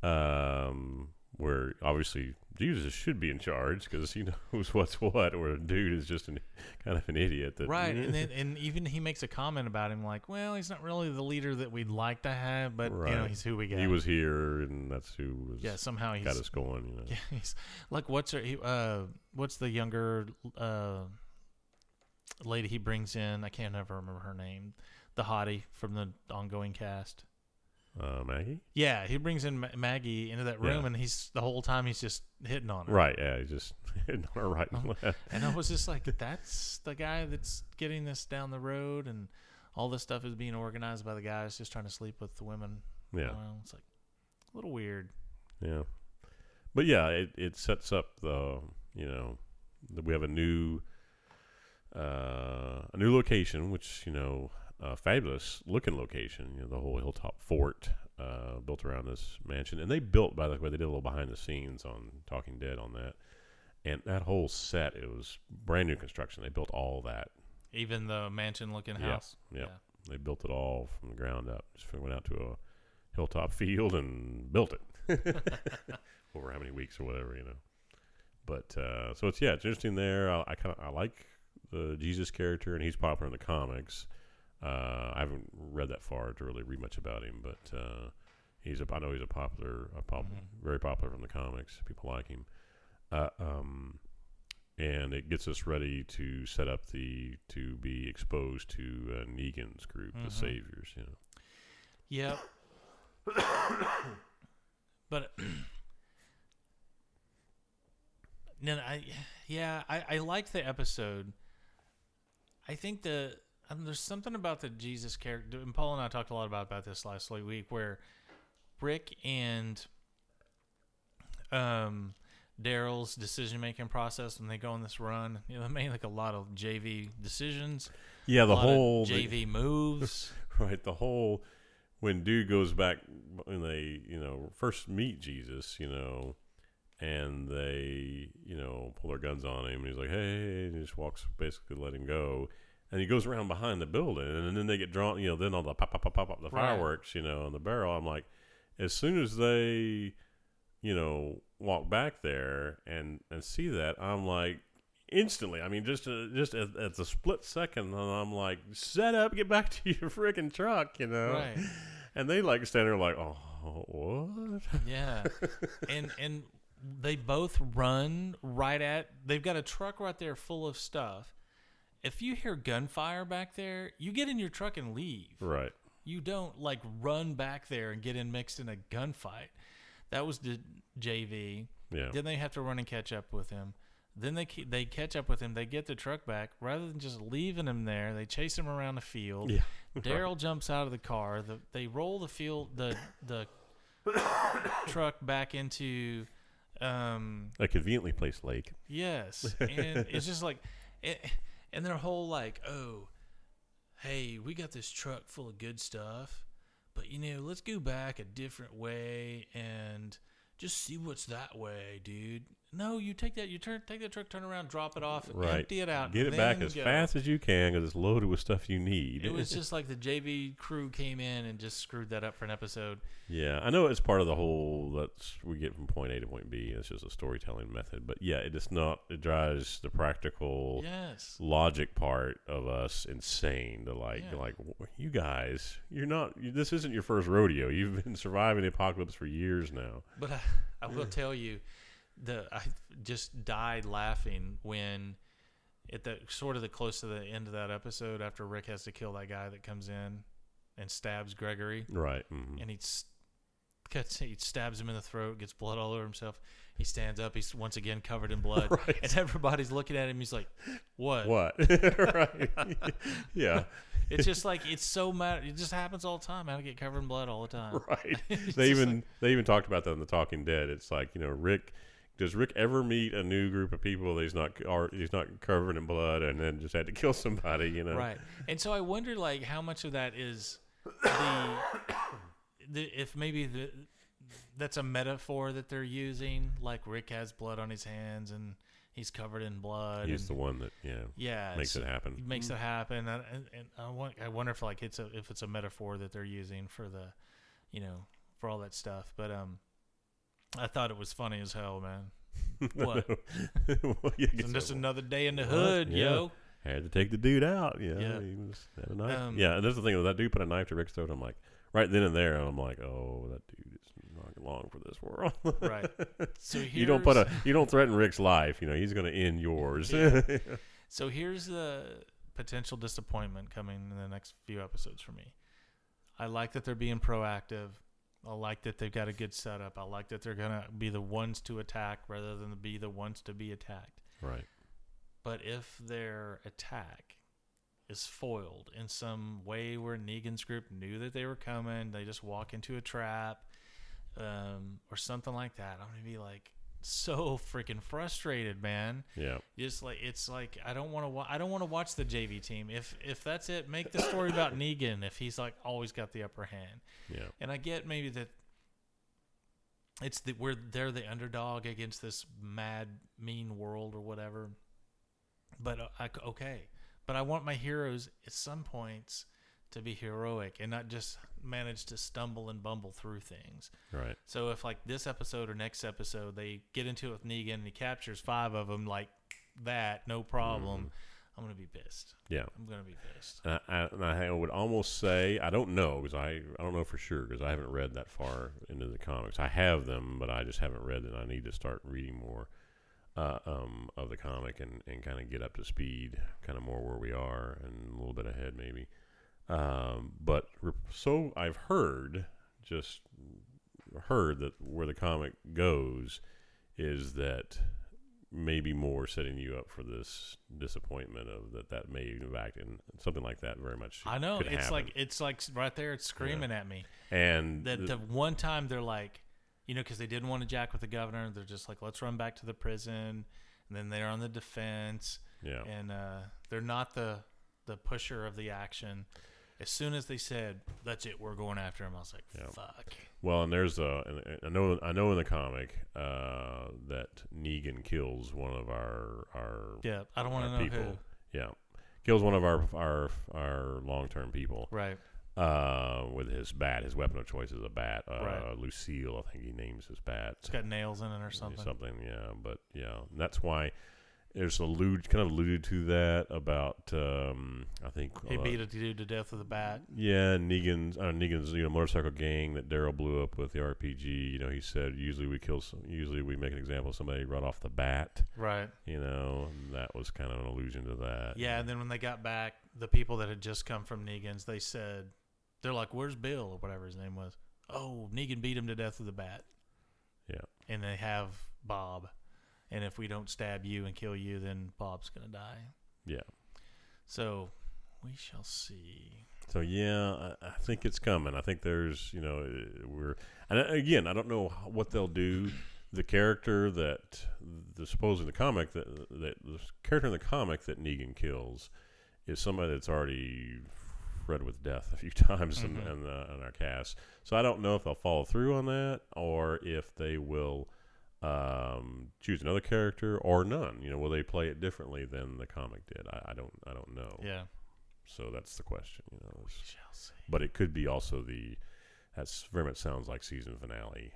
Um, where obviously Jesus should be in charge because he knows what's what. or a dude is just an, kind of an idiot. That Right, and then and even he makes a comment about him, like, "Well, he's not really the leader that we'd like to have, but you know, he's who we got." he was here, and that's who was yeah, somehow he's got us going. You know. Yeah, he's like what's her? He, uh, what's the younger uh lady he brings in? I can't ever remember her name. The hottie from the ongoing cast. Uh, Maggie. Yeah, he brings in Ma- Maggie into that room, Yeah. and he's the whole time he's just hitting on her. Right. Yeah. He just hitting on her right and Uh-huh. left. And I was just like, that's the guy that's getting this down the road, and all this stuff is being organized by the guys just trying to sleep with the women. Yeah. Well, it's like a little weird. Yeah. But yeah, it, it sets up the you know that we have a new uh, a new location, which you know a fabulous looking location. You know the whole hilltop fort uh, built around this mansion, and they built by the way they did a little behind the scenes on Talking Dead on that, and that whole set it was brand new construction. They built all that. Even the mansion-looking Yeah, house. yeah. They built it all from the ground up. Just went out to a hilltop field and built it over how many weeks or whatever, you know. But uh, so it's yeah, it's interesting there. I, I kind of I like the Jesus character, and he's popular in the comics. Uh, I haven't read that far to really read much about him, but uh, he's a I know he's a popular, a pop, Mhm. very popular from the comics. People like him. Uh, um, and it gets us ready to set up the to be exposed to uh, Negan's group, Mhm. the Saviors. You know, Yep. but no, I yeah, I I liked the episode. I think the um, there's something about the Jesus character, and Paul and I talked a lot about about this last week, where Rick and um Daryl's decision making process when they go on this run, you know, they made like a lot of JV decisions, yeah, the whole the- JV moves. right, the whole when dude goes back when they you know first meet Jesus, you know, and they you know pull their guns on him, and he's like, hey, and he just walks basically let him go. And he goes around behind the building, and then they get drawn. You know, then all the pop, pop, pop, pop, pop, the Right. fireworks. You know, on the barrel. I'm like, as soon as they, you know, walk back there and and see that, I'm like instantly. I mean, just uh, just at, at the split second, I'm like, set up, get back to your freaking truck, you know. Right. And they like stand there like, oh, what? Yeah, and and they both run right at. They've got a truck right there full of stuff. If you hear gunfire back there, you get in your truck and leave. Right. You don't like run back there and get in mixed in a gunfight. That was the JV. Yeah. Then they have to run and catch up with him. Then they they catch up with him. They get the truck back rather than just leaving him there. They chase him around the field. Yeah. Daryl jumps out of the car. The, they roll the field the the truck back into um A conveniently placed lake. yes, and it's just like it, and their whole like oh hey we got this truck full of good stuff, but you know let's go back a different way and just see what's that way, dude. No, you take that. You turn, take that truck, turn around, drop it off, Right. empty it out, Get it back as go. fast as you can because it's loaded with stuff you need. It was just like the JV crew came in and just screwed that up for an episode. Yeah, I know it's part of the whole that's we get from point A to point B. It's just a storytelling method, but yeah, it is not. It drives the practical Yes. logic part of us insane. To like, Yeah. like you guys, you're not. You, this isn't your first rodeo. You've been surviving the apocalypse for years now. But I, I will tell you, the I just died laughing when at the sort of the close to the end of that episode after Rick has to kill that guy that comes in and stabs Gregory Right. mhm. and he cuts he stabs him in the throat, gets blood all over himself. He stands up, he's once again covered in blood, Right. and everybody's looking at him. He's like, "What?" What? right. yeah. It's just like it's so mad. It just happens all the time. I get covered in blood all the time. Right. They even they even talked about that in the Talking Dead. It's like you know Rick. Does Rick ever meet a new group of people that he's not or he's not covered in blood and then just had to kill somebody? You know. right and so i wonder like how much of that is the, the if maybe the that's a metaphor that they're using like rick has blood on his hands and he's covered in blood He's and, the one that yeah yeah makes it happen. makes it happen and, and, and I, want, I wonder if like it's a if it's a metaphor that they're using for the you know for all that stuff but um i thought it was funny as hell man what well, yeah, I guess and just another day in the What? hood Yeah. yo had to take the dude out. Yeah, Yeah. he was had a knife. Um, yeah, and that's the thing. That dude put a knife to Rick's throat, I'm like, right then and there, I'm like, oh, that dude is not long for this world. right so you don't put a you don't threaten Rick's life. You know, he's going to end yours. Yeah. So here's the potential disappointment coming in the next few episodes for me. I like that they're being proactive. I like that they've got a good setup. I like that they're gonna be the ones to attack rather than be the ones to be attacked. right. But if their attack is foiled in some way where Negan's group knew that they were coming, they just walk into a trap, um, or something like that, I'm gonna be like so freaking frustrated, man. Yeah. Just like it's like I don't want to. Wa- I don't want to watch the JV team. If if that's it, make the story about Negan. If he's like always got the upper hand, Yeah. and I get maybe that it's the where they're the underdog against this mad mean world or whatever. But uh, I okay, but I want my heroes at some points to be heroic and not just manage to stumble and bumble through things. Right. So if like this episode or next episode they get into it with Negan and he captures five of them like that, no problem. I'm gonna be pissed. Yeah. I'm gonna be pissed. And I, I, and I would almost say I don't know because I, I don't know for sure because I haven't read that far into the comics. I have them, but I just haven't read them. I need to start reading more uh, um, of the comic and, and kind of get up to speed, kind of more where we are and a little bit ahead maybe. Um, but re- so I've heard, just heard that where the comic goes is that maybe more setting you up for this disappointment of that that may in fact and something like that very much I know it's happen. like it's like right there. It's screaming at me and that the- the one time they're like, you know, because they didn't want to jack with the governor. They're just like, let's run back to the prison, and then they're on the defense, yeah and uh, they're not the the pusher of the action. As soon as they said, "That's it, we're going after him," I was like, Yeah. "Fuck." well and there's a and- and I know I know in the comic uh, that Negan kills one of our our Yeah, I don't want to know people who. yeah kills one of our our our long term people Right. uh, with his bat. His weapon of choice is a bat. Uh, Right. Lucille, I think he names his bat. It's got nails in it or something. Something, yeah. But yeah, that's why there's allude kind of alluded to that about. Um, I think He uh, beat a dude to death with a bat. Yeah, Negan's uh, Negan's you know motorcycle gang that Daryl blew up with the RPG. You know, he said usually we kill, some, usually we make an example of somebody right off the bat. Right. You know, and that was kind of an allusion to that. Yeah, and then when they got back, the people that had just come from Negan's, they said, they're like, "Where's Bill or whatever his name was?" Oh, Negan beat him to death with a bat. Yeah. And they have Bob, and if we don't stab you and kill you, then Bob's gonna die. Yeah. So we shall see. So yeah, I, I think it's coming. I think there's, you know, uh, we're and uh, again, I don't know what they'll do. The character that the supposed in the comic that that the character in the comic that Negan kills is somebody that's already read with death a few times in, Mhm. in, the, in our cast. So I don't know if they'll follow through on that or if they will um, choose another character or none. You know, will they play it differently than the comic did? I, I don't. I don't know. Yeah. So that's the question. You know. We shall see. but it could be also the that's very much sounds like season finale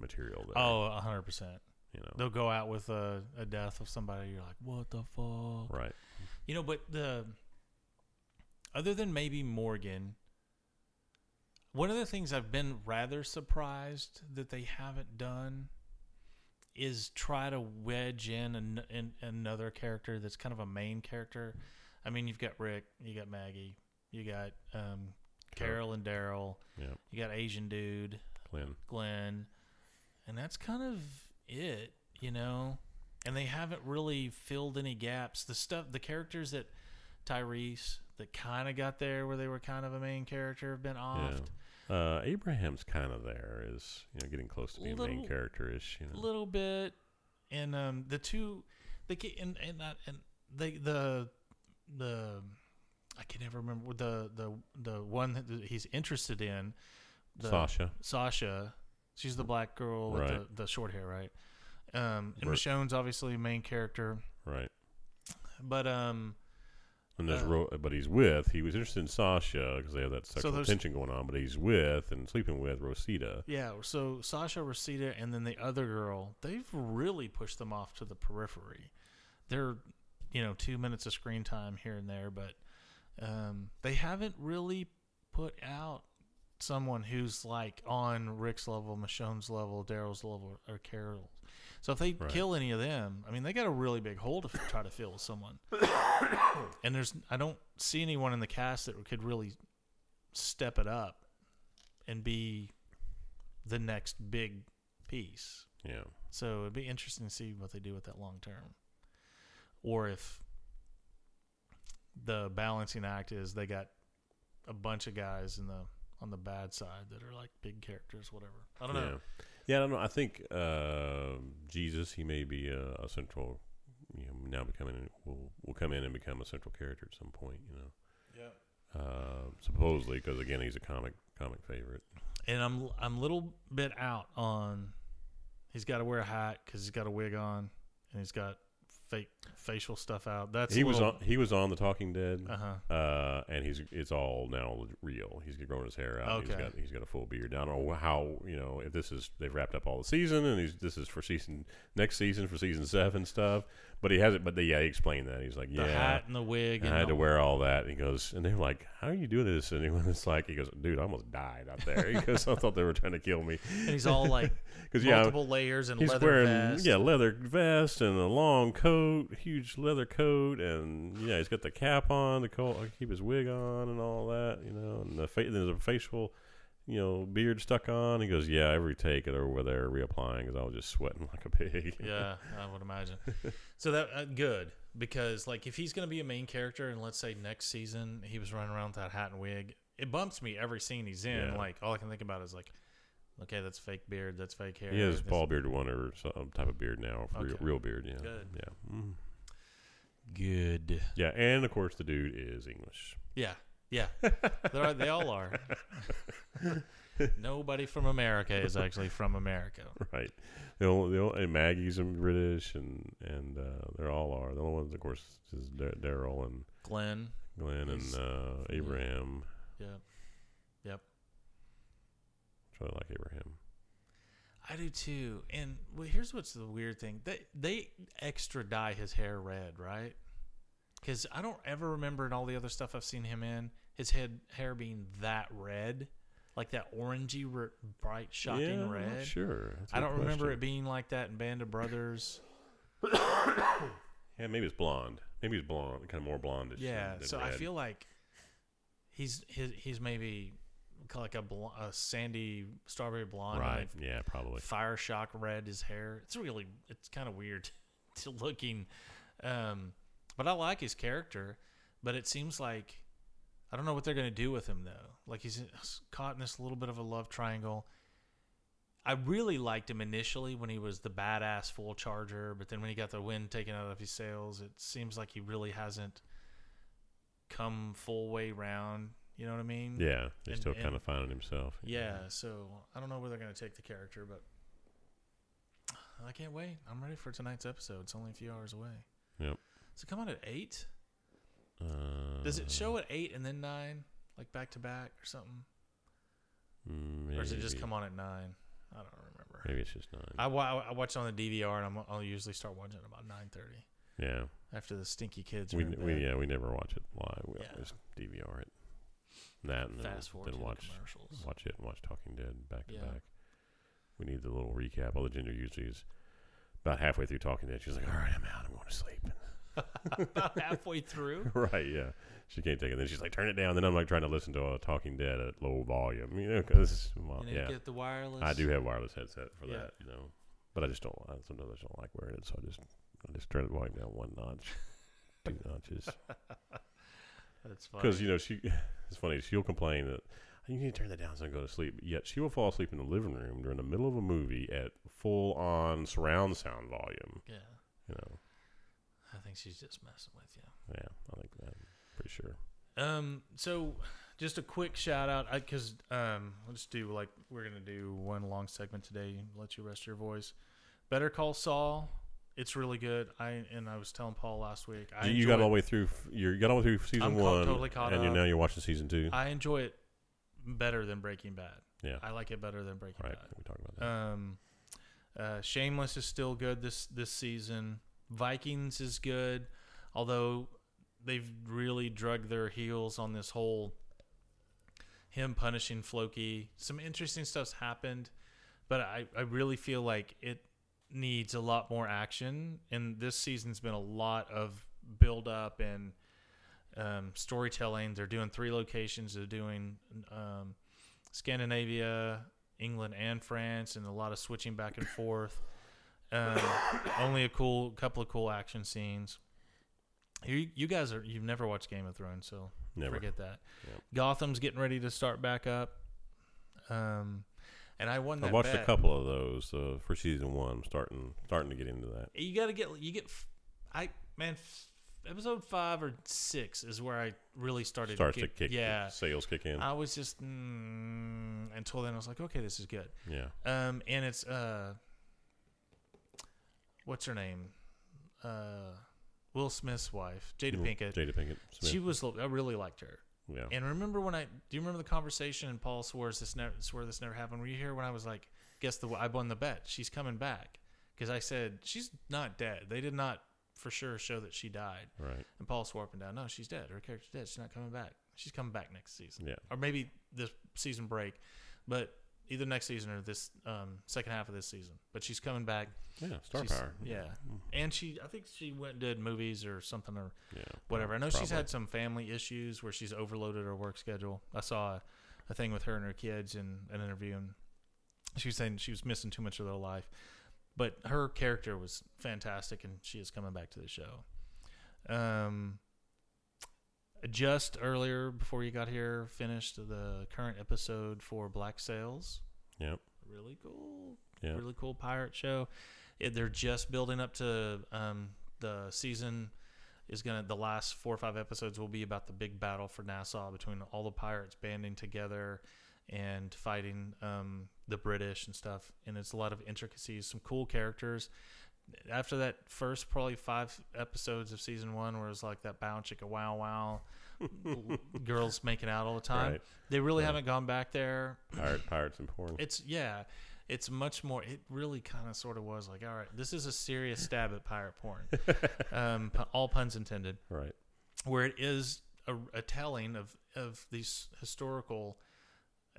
material there. Oh, a hundred percent. you know, They'll go out with a, a death of somebody. You're like, what the fuck? right? You know, but the other than maybe Morgan, one of the things I've been rather surprised that they haven't done is try to wedge in, an, in another character that's kind of a main character. I mean, you've got Rick, you got Maggie, you got um, Carol and Daryl, Yeah, you got Asian dude, Glenn. Glenn, and that's kind of it, you know. And they haven't really filled any gaps. The stuff, the characters that Tyrese that kind of got there where they were kind of a main character have been offed. Uh, Abraham's kind of there, is you know getting close to being main character ish. You A know, little bit, and um, the two, the and and that and they the the I can never remember the the the one that he's interested in. The, Sasha. Sasha, she's the black girl with Right. the, the short hair, right? Um, and. Michonne's obviously main character, Right. but um, And there's Uh, Ro- but he's with. He was interested in Sasha because they have that sexual there's- tension going on. But he's with and sleeping with Rosita. yeah. So Sasha, Rosita, and then the other girl, they've really pushed them off to the periphery. They're, you know, two minutes of screen time here and there, but um, they haven't really put out someone who's like on Rick's level, Michonne's level, Daryl's level, or Carol's. So if they Right. kill any of them, I mean, they got a really big hole to try to fill with someone. and there's, I don't see anyone in the cast that could really step it up and be the next big piece. Yeah. So it'd be interesting to see what they do with that long term, or if the balancing act is they got a bunch of guys in the on the bad side that are like big characters, whatever. I don't yeah. know. Yeah, I don't know. I think uh, Jesus, he may be a, a central, you know, now becoming, will will come in and become a central character at some point, you know. Yeah. Uh, supposedly, because again, he's a comic comic favorite. And I'm I'm a little bit out on. He's got to wear a hat because he's got a wig on, and he's got fake facial stuff out. That's he was on he was on the Talking Dead, Uh huh. uh, and he's it's all now real. He's grown his hair out. He's Okay. got he's got a full beard. I don't know how you know if this is they've wrapped up all the season, and he's this is for season next season for season seven stuff. But he hasn't. But they, yeah, he explained that. He's like, yeah, The hat and the wig. And I had to wear all that. And he goes, and they're like, "How are you doing this?" And he was like, "He goes, dude, I almost died out there." He goes, "I thought they were trying to kill me." And he's all like Because yeah, multiple layers and he's leather wearing vest. yeah leather vest and a long coat, huge leather coat, and yeah, he's got the cap on to co- keep his wig on and all that, you know. And the fa- there's a facial, you know, beard stuck on. He goes, "Yeah, every take it over there reapplying because I was just sweating like a pig." yeah, I would imagine. so that uh, good because like if he's going to be a main character and let's say next season he was running around with that hat and wig, it bumps me every scene he's in. Yeah. Like all I can think about is like, okay, that's fake beard, that's fake hair. He has this- ball beard one or some type of beard now, real, Okay. real beard. Yeah, Good. yeah. Mm. Good. Yeah, and of course the dude is English. Yeah, yeah, they all are. Nobody from America is actually from America. Right. The only, the only and Maggie's in British, and and uh, they all are. The only ones, of course, is Daryl and Glenn, Glenn and uh, Abraham. yeah, really like Abraham. I do too. And well, here's what's the weird thing: they they extra dye his hair red, right? Because I don't ever remember in all the other stuff I've seen him in his head hair being that red, like that orangey, r- bright, shocking yeah, red. Sure. That's I don't remember it being like that in Band of Brothers. Yeah, maybe it's blonde. Maybe it's blonde, kind of more blondish. Yeah, than, than so I feel like he's he's, he's maybe like a, bl- a sandy strawberry blonde. right. Yeah, probably. fire shock red his hair. It's really it's kind of weird to looking, um, but I like his character. But it seems like I don't know what they're gonna do with him though. Like he's caught in this little bit of a love triangle. I really liked him initially when he was the badass full charger, but then when he got the wind taken out of his sails, it seems like he really hasn't come full way round. You know what I mean? Yeah, he's And- still and- kind of finding himself. Yeah, so I don't know where they're going to take the character, but I can't wait. I'm ready for tonight's episode. It's only a few hours away. Yep. So come out at 8? Uh, Does it show at 8 and then 9? Like back to back or something? Maybe, Or does it just come on at 9? I don't remember. Maybe it's just nine. I, wa- I watch it on the DVR and I'm, I'll usually start watching it about 9.30 yeah, after the stinky kids we we yeah we never watch it live. We Yeah. always DVR it. That and Fast then, then to watch the commercials. watch it and watch Talking Dead back to Yeah. back. We need the little recap. All the Ginger usually is about halfway through Talking Dead. She's like, "All right, I'm out. I'm going to sleep." about halfway through. right? Yeah. She can't take it. Then she's like, "Turn it down." Then I'm like trying to listen to a Talking Dead at low volume, you know, because well, And then yeah, get the wireless. I do have wireless headset for Yeah. that, you know, but I just don't. I sometimes I just don't like wearing it, so I just I just turn the volume down one notch, two notches, That's funny. because you know she. It's funny. She'll complain that you need to turn that down so I can go to sleep. Yet she will fall asleep in the living room during the middle of a movie at full on surround sound volume. yeah, You know, I think she's just messing with you. yeah, I think that. Pretty sure. Um, so just a quick shout out, because um, let's do like we're gonna do one long segment today. Let you rest your voice. Better Call Saul. It's really good. I and I was telling Paul last week. I you got all the way through. You got all the way through season I'm one, totally caught and you up. now you're watching season two. I enjoy it better than Breaking Bad. yeah, I like it better than Breaking right. Bad. We talked about that. Um, uh, Shameless is still good this this season. Vikings is good, although they've really drug their heels on this whole him punishing Floki. Some interesting stuff's happened, but I I really feel like it needs a lot more action. And this season's been a lot of build up and um, storytelling. They're doing three locations. They're doing um, Scandinavia, England, and France, and a lot of switching back and forth. Um, only a cool couple of cool action scenes. You, you guys are you've never watched Game of Thrones, so Never. forget that. Yep. Gotham's getting ready to start back up. Um, and I won that. I watched bet. a couple of those uh, for season one. I'm starting starting to get into that. You got to get you get. I man, f- episode five or six is where I really started. Starts get, to kick. Yeah, sales kick in. I was just mm, until then I was like, okay, this is good. yeah, Um, and it's uh, what's her name? Uh, Will Smith's wife, Jada Pinkett. Jada Pinkett. Smith. She was. I really liked her. yeah. And remember when I do you remember the conversation and Paul swears this never swear this never happened? Were you here when I was like, guess the I won the bet. She's coming back because I said she's not dead. They did not for sure show that she died. right. And Paul swore up and down, no, she's dead. Her character's dead. She's not coming back. She's coming back next season, Yeah. or maybe this season break, but either next season or this um, second half of this season. But she's coming back. Yeah. Star She's- power. Yeah, and she I think she went and did movies or something or Yeah. whatever. I know she's had some family issues where she's overloaded her work schedule. I saw a, a thing with her and her kids in an interview, and she was saying she was missing too much of their life. But her character was fantastic, and she is coming back to the show. Um, just earlier before you got here, finished the current episode for Black Sails. Yep. Really cool Yeah. really cool pirate show. It, they're just building up to um, the season is gonna the last four or five episodes will be about the big battle for Nassau between all the pirates banding together and fighting um, the British and stuff. And it's a lot of intricacies, some cool characters. After that first probably five episodes of season one, where it was like that bow chicka wow wow, girls making out all the time. Right. They really haven't gone back there. Pirate, pirates and porn. It's yeah, it's much more. It really kind of sort of was like, all right, this is a serious stab at pirate porn. um, all puns intended. right. Where it is a, a telling of of these historical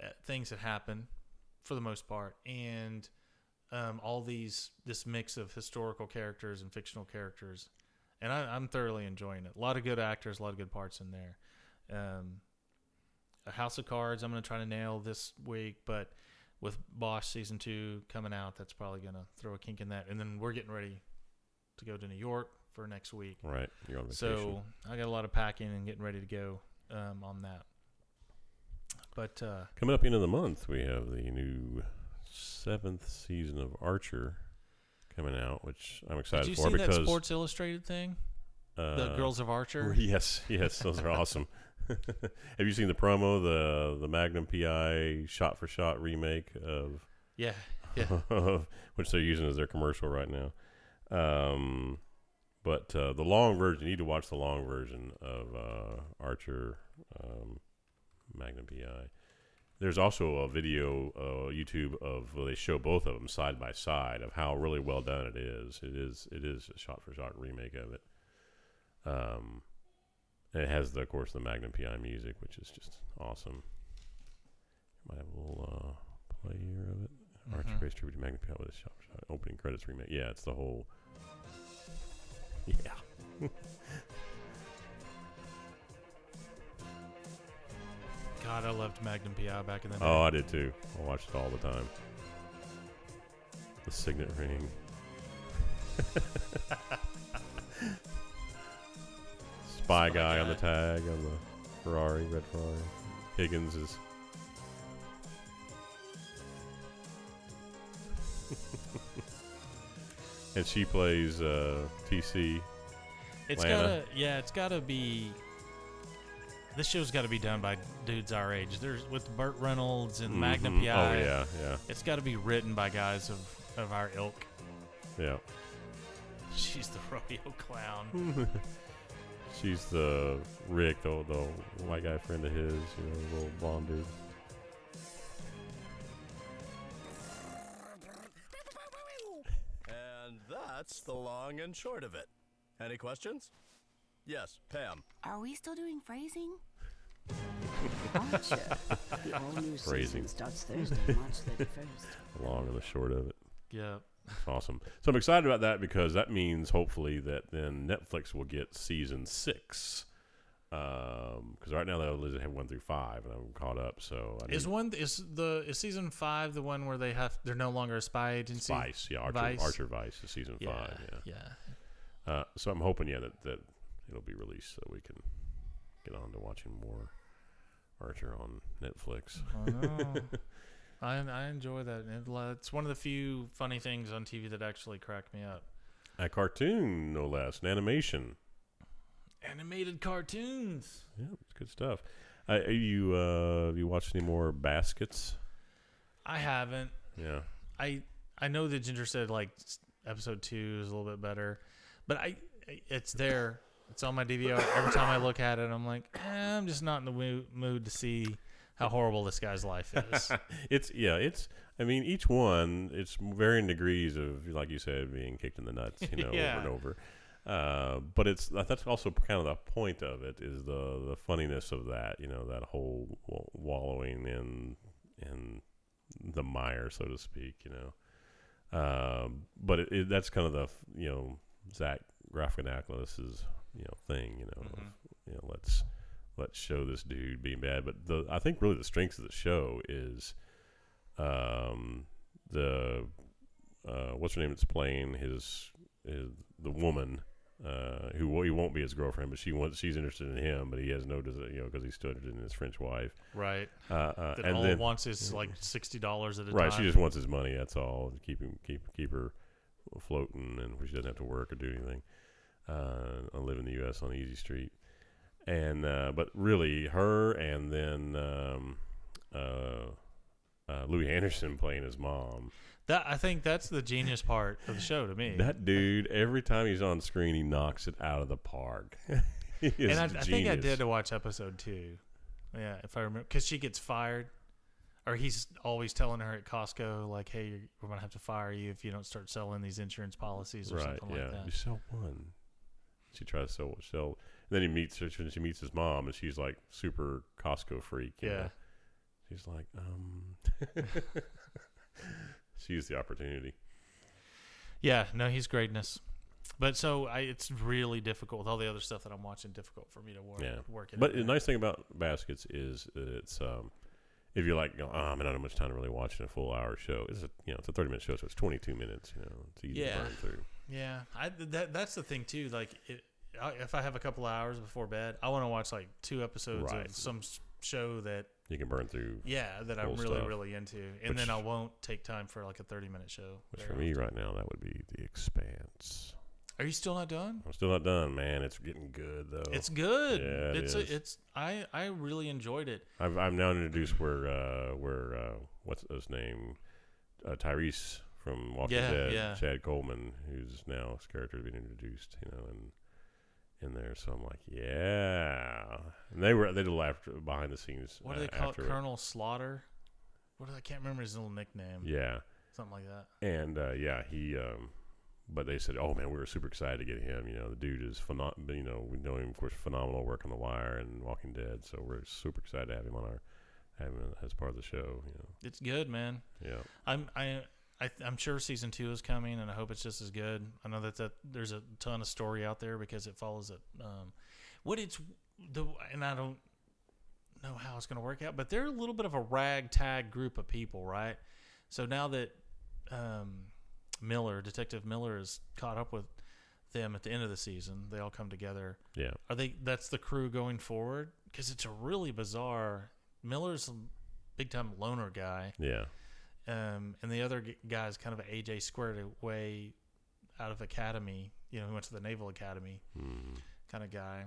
uh, things that happen, for the most part, and um, all these this mix of historical characters and fictional characters, and I, I'm thoroughly enjoying it. A lot of good actors, a lot of good parts in there. Um, a House of Cards, I'm going to try to nail this week, but with Bosch season two coming out, that's probably going to throw a kink in that. And then we're getting ready to go to New York for next week. Right. You're on vacation. So I got a lot of packing and getting ready to go um, on that. But uh, Coming up into the month, we have the new seventh season of Archer coming out, which I'm excited did you for see that Sports Illustrated thing? uh, The Girls of Archer. Yes, yes, those are awesome. have you seen the promo, the the Magnum PI shot for shot remake of Yeah, yeah. which they're using as their commercial right now. Um, but uh, the long version, you need to watch the long version of uh, Archer um, Magnum PI. There's also a video, uh, YouTube of where they show both of them side by side of how really well done it is. It is it is a shot for shot remake of it. Um, and it has the, of course, the Magnum PI music, which is just awesome. Might have a little uh, play here of it. Archer Mhm. Race Tribute to Magnum PI with a shot for shot opening credits remake. Yeah, it's the whole. Yeah. God, I loved Magnum PI back in the day. Oh, I did too. I watched it all the time. The signet ring. Spy Spy guy on the tag on the Ferrari, red Ferrari. Higgins is. and she plays uh, TC. It's Lana. gotta, yeah, it's gotta be. This show's got to be done by dudes our age. There's with Burt Reynolds and Magnum Mhm. PI. Oh yeah, yeah, It's got to be written by guys of of our ilk. yeah. She's the rodeo clown. She's the Rick, the, the white guy friend of his, you know, the little blonde dude. And that's the long and short of it. Any questions? Yes, Pam. Are we still doing phrasing? Archer. The all new Phrasing. starts Thursday, March 31st. Long and the short of it. Yep. Awesome. So I'm excited about that because that means hopefully that then Netflix will get season six. Because right now they only have one through five, and I'm caught up. So I Is need one is the is season five the one where they have they're no longer a spy agency? Vice, yeah, Archer Vice. Archer Vice is season Yeah, five. Yeah. yeah. Uh, so I'm hoping, yeah, that, that it'll be released so we can get on to watching more Archer on Netflix. I know. I I enjoy that. It's one of the few funny things on TV that actually crack me up. A cartoon, no less, an animation. Animated cartoons. Yeah, it's good stuff. Uh, are you uh, have you watched any more Baskets? I haven't. Yeah. I I know that Ginger said like episode two is a little bit better, but I it's there. It's on my DVR. Every time I look at it, I'm like, eh, I'm just not in the mood, to see how horrible this guy's life is. it's yeah, it's. I mean, each one it's varying degrees of, like you said, being kicked in the nuts, you know, Yeah. over and over. Uh, but it's that's also kind of the point of it is the the funniness of that, you know, that whole wallowing in in the mire, so to speak, you know. Um, but it, it, that's kind of the you know Zach Galifianakis's you know thing, you know, Mhm. you know let's let's show this dude being bad. But the I think really the strength of the show is um, the uh, what's her name that's playing his, his the woman uh, who he won't be his girlfriend, but she wants she's interested in him, but he has no desire, you know, because he's still interested in his French wife. right. Uh, uh, That and all then wants is like sixty dollars at a right, time. she just wants his money. That's all. Keep him keep keep her floating, and she doesn't have to work or do anything. Uh, I live in the U.S. on Easy Street, and uh, but really her, and then um, uh, uh, Louie Anderson playing his mom. that I think that's the genius part of the show to me. That dude, every time he's on screen, he knocks it out of the park. And I, I think I did watch episode two. Yeah, if I remember, because she gets fired, or he's always telling her at Costco, like, "Hey, we're gonna have to fire you if you don't start selling these insurance policies or Right. something Yeah. like that." You sell one. She tries to sell. sell and then he meets her. She meets his mom, and she's like super Costco freak. you Yeah. know. She's like, um. she's the opportunity. Yeah, no, he's greatness. But so I, it's really difficult with all the other stuff that I'm watching. Difficult for me to work. Yeah. work it. But the nice thing about baskets is that it's um, if you're like, you know, oh, I don't have much time to really watch a full hour show. It's a you know it's a 30 minute show, so it's 22 minutes. You know, it's easy Yeah. to burn through. Yeah, I that that's the thing too. Like, it, I, if I have a couple hours before bed, I want to watch like two episodes Right. of some s- show that You can burn through. yeah that I'm Cool really stuff. really into, and Which- then I won't take time for like a thirty minute show. Which for me right now, that would be The Expanse. are you still not done? I'm still not done, man. It's getting good though. It's good. Yeah, it it's is. A, it's I I really enjoyed it. I've I'm now introduced where uh where uh what's his name uh, Tyrese from Walking Yeah, Dead, yeah. Chad Coleman, who's now his character been introduced, you know, and in there. So I'm like, yeah. And they were they did a laugh behind the scenes. What do uh, they call it? Colonel Slaughter. What do I can't remember his little nickname. Yeah, Something like that. and uh, yeah, he. um but they said, "Oh man, we were super excited to get him. You know, the dude is phenomenal. You know, we know him, of course, phenomenal work on The Wire and Walking Dead. So we're super excited to have him on our, have him as part of the show. You know, It's good, man. yeah, I'm I, I I'm sure season two is coming, and I hope it's just as good. I know that, that there's a ton of story out there because it follows it. Um, what it's the and I don't know how it's going to work out, but they're a little bit of a ragtag group of people, right? So now that um, Miller, Detective Miller, is caught up with them at the end of the season, they all come together. yeah. Are they? That's the crew going forward because it's a really bizarre. Miller's a big time loner guy Yeah, um, and the other guy is kind of an AJ squared away out of academy. You know, he went to the Naval Academy mm. kind of guy.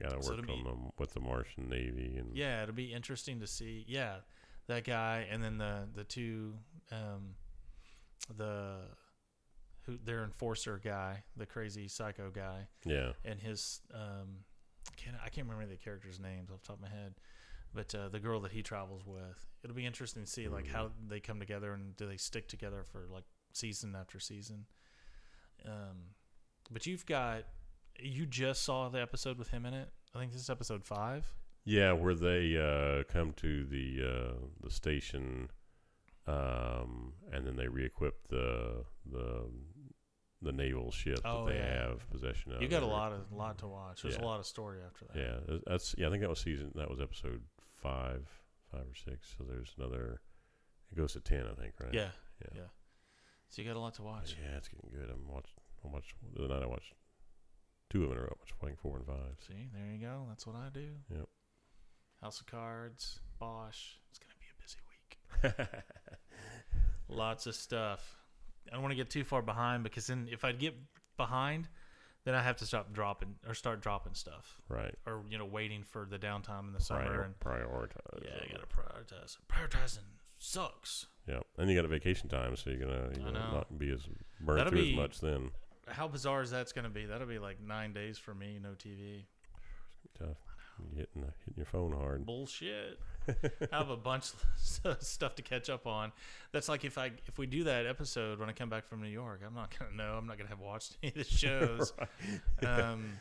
got to So work to me- on with the Martian Navy and Yeah, it'll be interesting to see. Yeah, that guy, and then the the two, um, the who their enforcer guy, the crazy psycho guy, yeah, and his um, can I can't remember the characters' names off the top of my head, but uh, the girl that he travels with. It'll be interesting to see like how they come together and do they stick together for like season after season. Um, but you've got you just saw the episode with him in it. I think this is episode five. yeah. Where they uh, come to the uh, the station, um, and then they re-equip the the the naval ship Oh, that they yeah. have possession of. You got a lot of lot to watch. There's Yeah. a lot of story after that. Yeah, that's yeah. I think that was season. That was episode five, five or six. So there's another. It goes to ten, I think, right? yeah, yeah. yeah. So you got a lot to watch. Yeah, it's getting good. I'm watched. I watched the other night. I watched two of them in a row. I watched Fighting Four and Five. See, there you go. That's what I do. Yep. House of Cards, Bosch. It's gonna be a busy week. Lots of stuff. I don't want to get too far behind because then if I get behind, then I have to stop dropping or start dropping stuff right. or you know waiting for the downtime in the summer Prior, and prioritize. yeah, I gotta prioritize. Prioritizing sucks. Yeah, and you got a vacation time, so you're gonna, you're gonna know. not be as burned That'll through be- as much then. How bizarre is that's gonna be? That'll be like nine days for me, no TV. Tough. You hitting hitting your phone hard. Bullshit. I have a bunch of stuff to catch up on. That's like if I if we do that episode when I come back from New York, I'm not gonna know. I'm not gonna have watched any of the shows. um,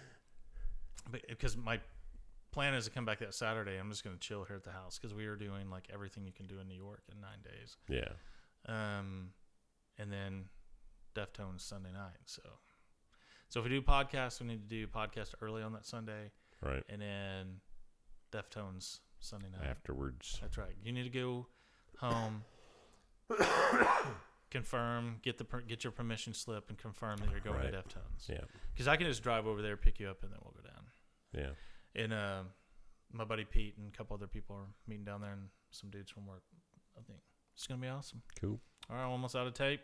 but because my plan is to come back that Saturday, I'm just gonna chill here at the house because we are doing like everything you can do in New York in nine days. Yeah. Um, and then Deftones Sunday night. So, so if we do podcasts, we need to do podcast early on that Sunday, Right. and then Deftones Sunday night. Afterwards. That's right. You need to go home, confirm, get the per, get your permission slip, and confirm that you're going Right. to Deftones. Yeah. Because I can just drive over there, pick you up, and then we'll go down. Yeah. And uh, my buddy Pete and a couple other people are meeting down there, and some dudes from work. I think it's gonna be awesome. Cool. All right, almost out of tape.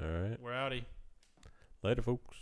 All right. We're outie. Later, folks.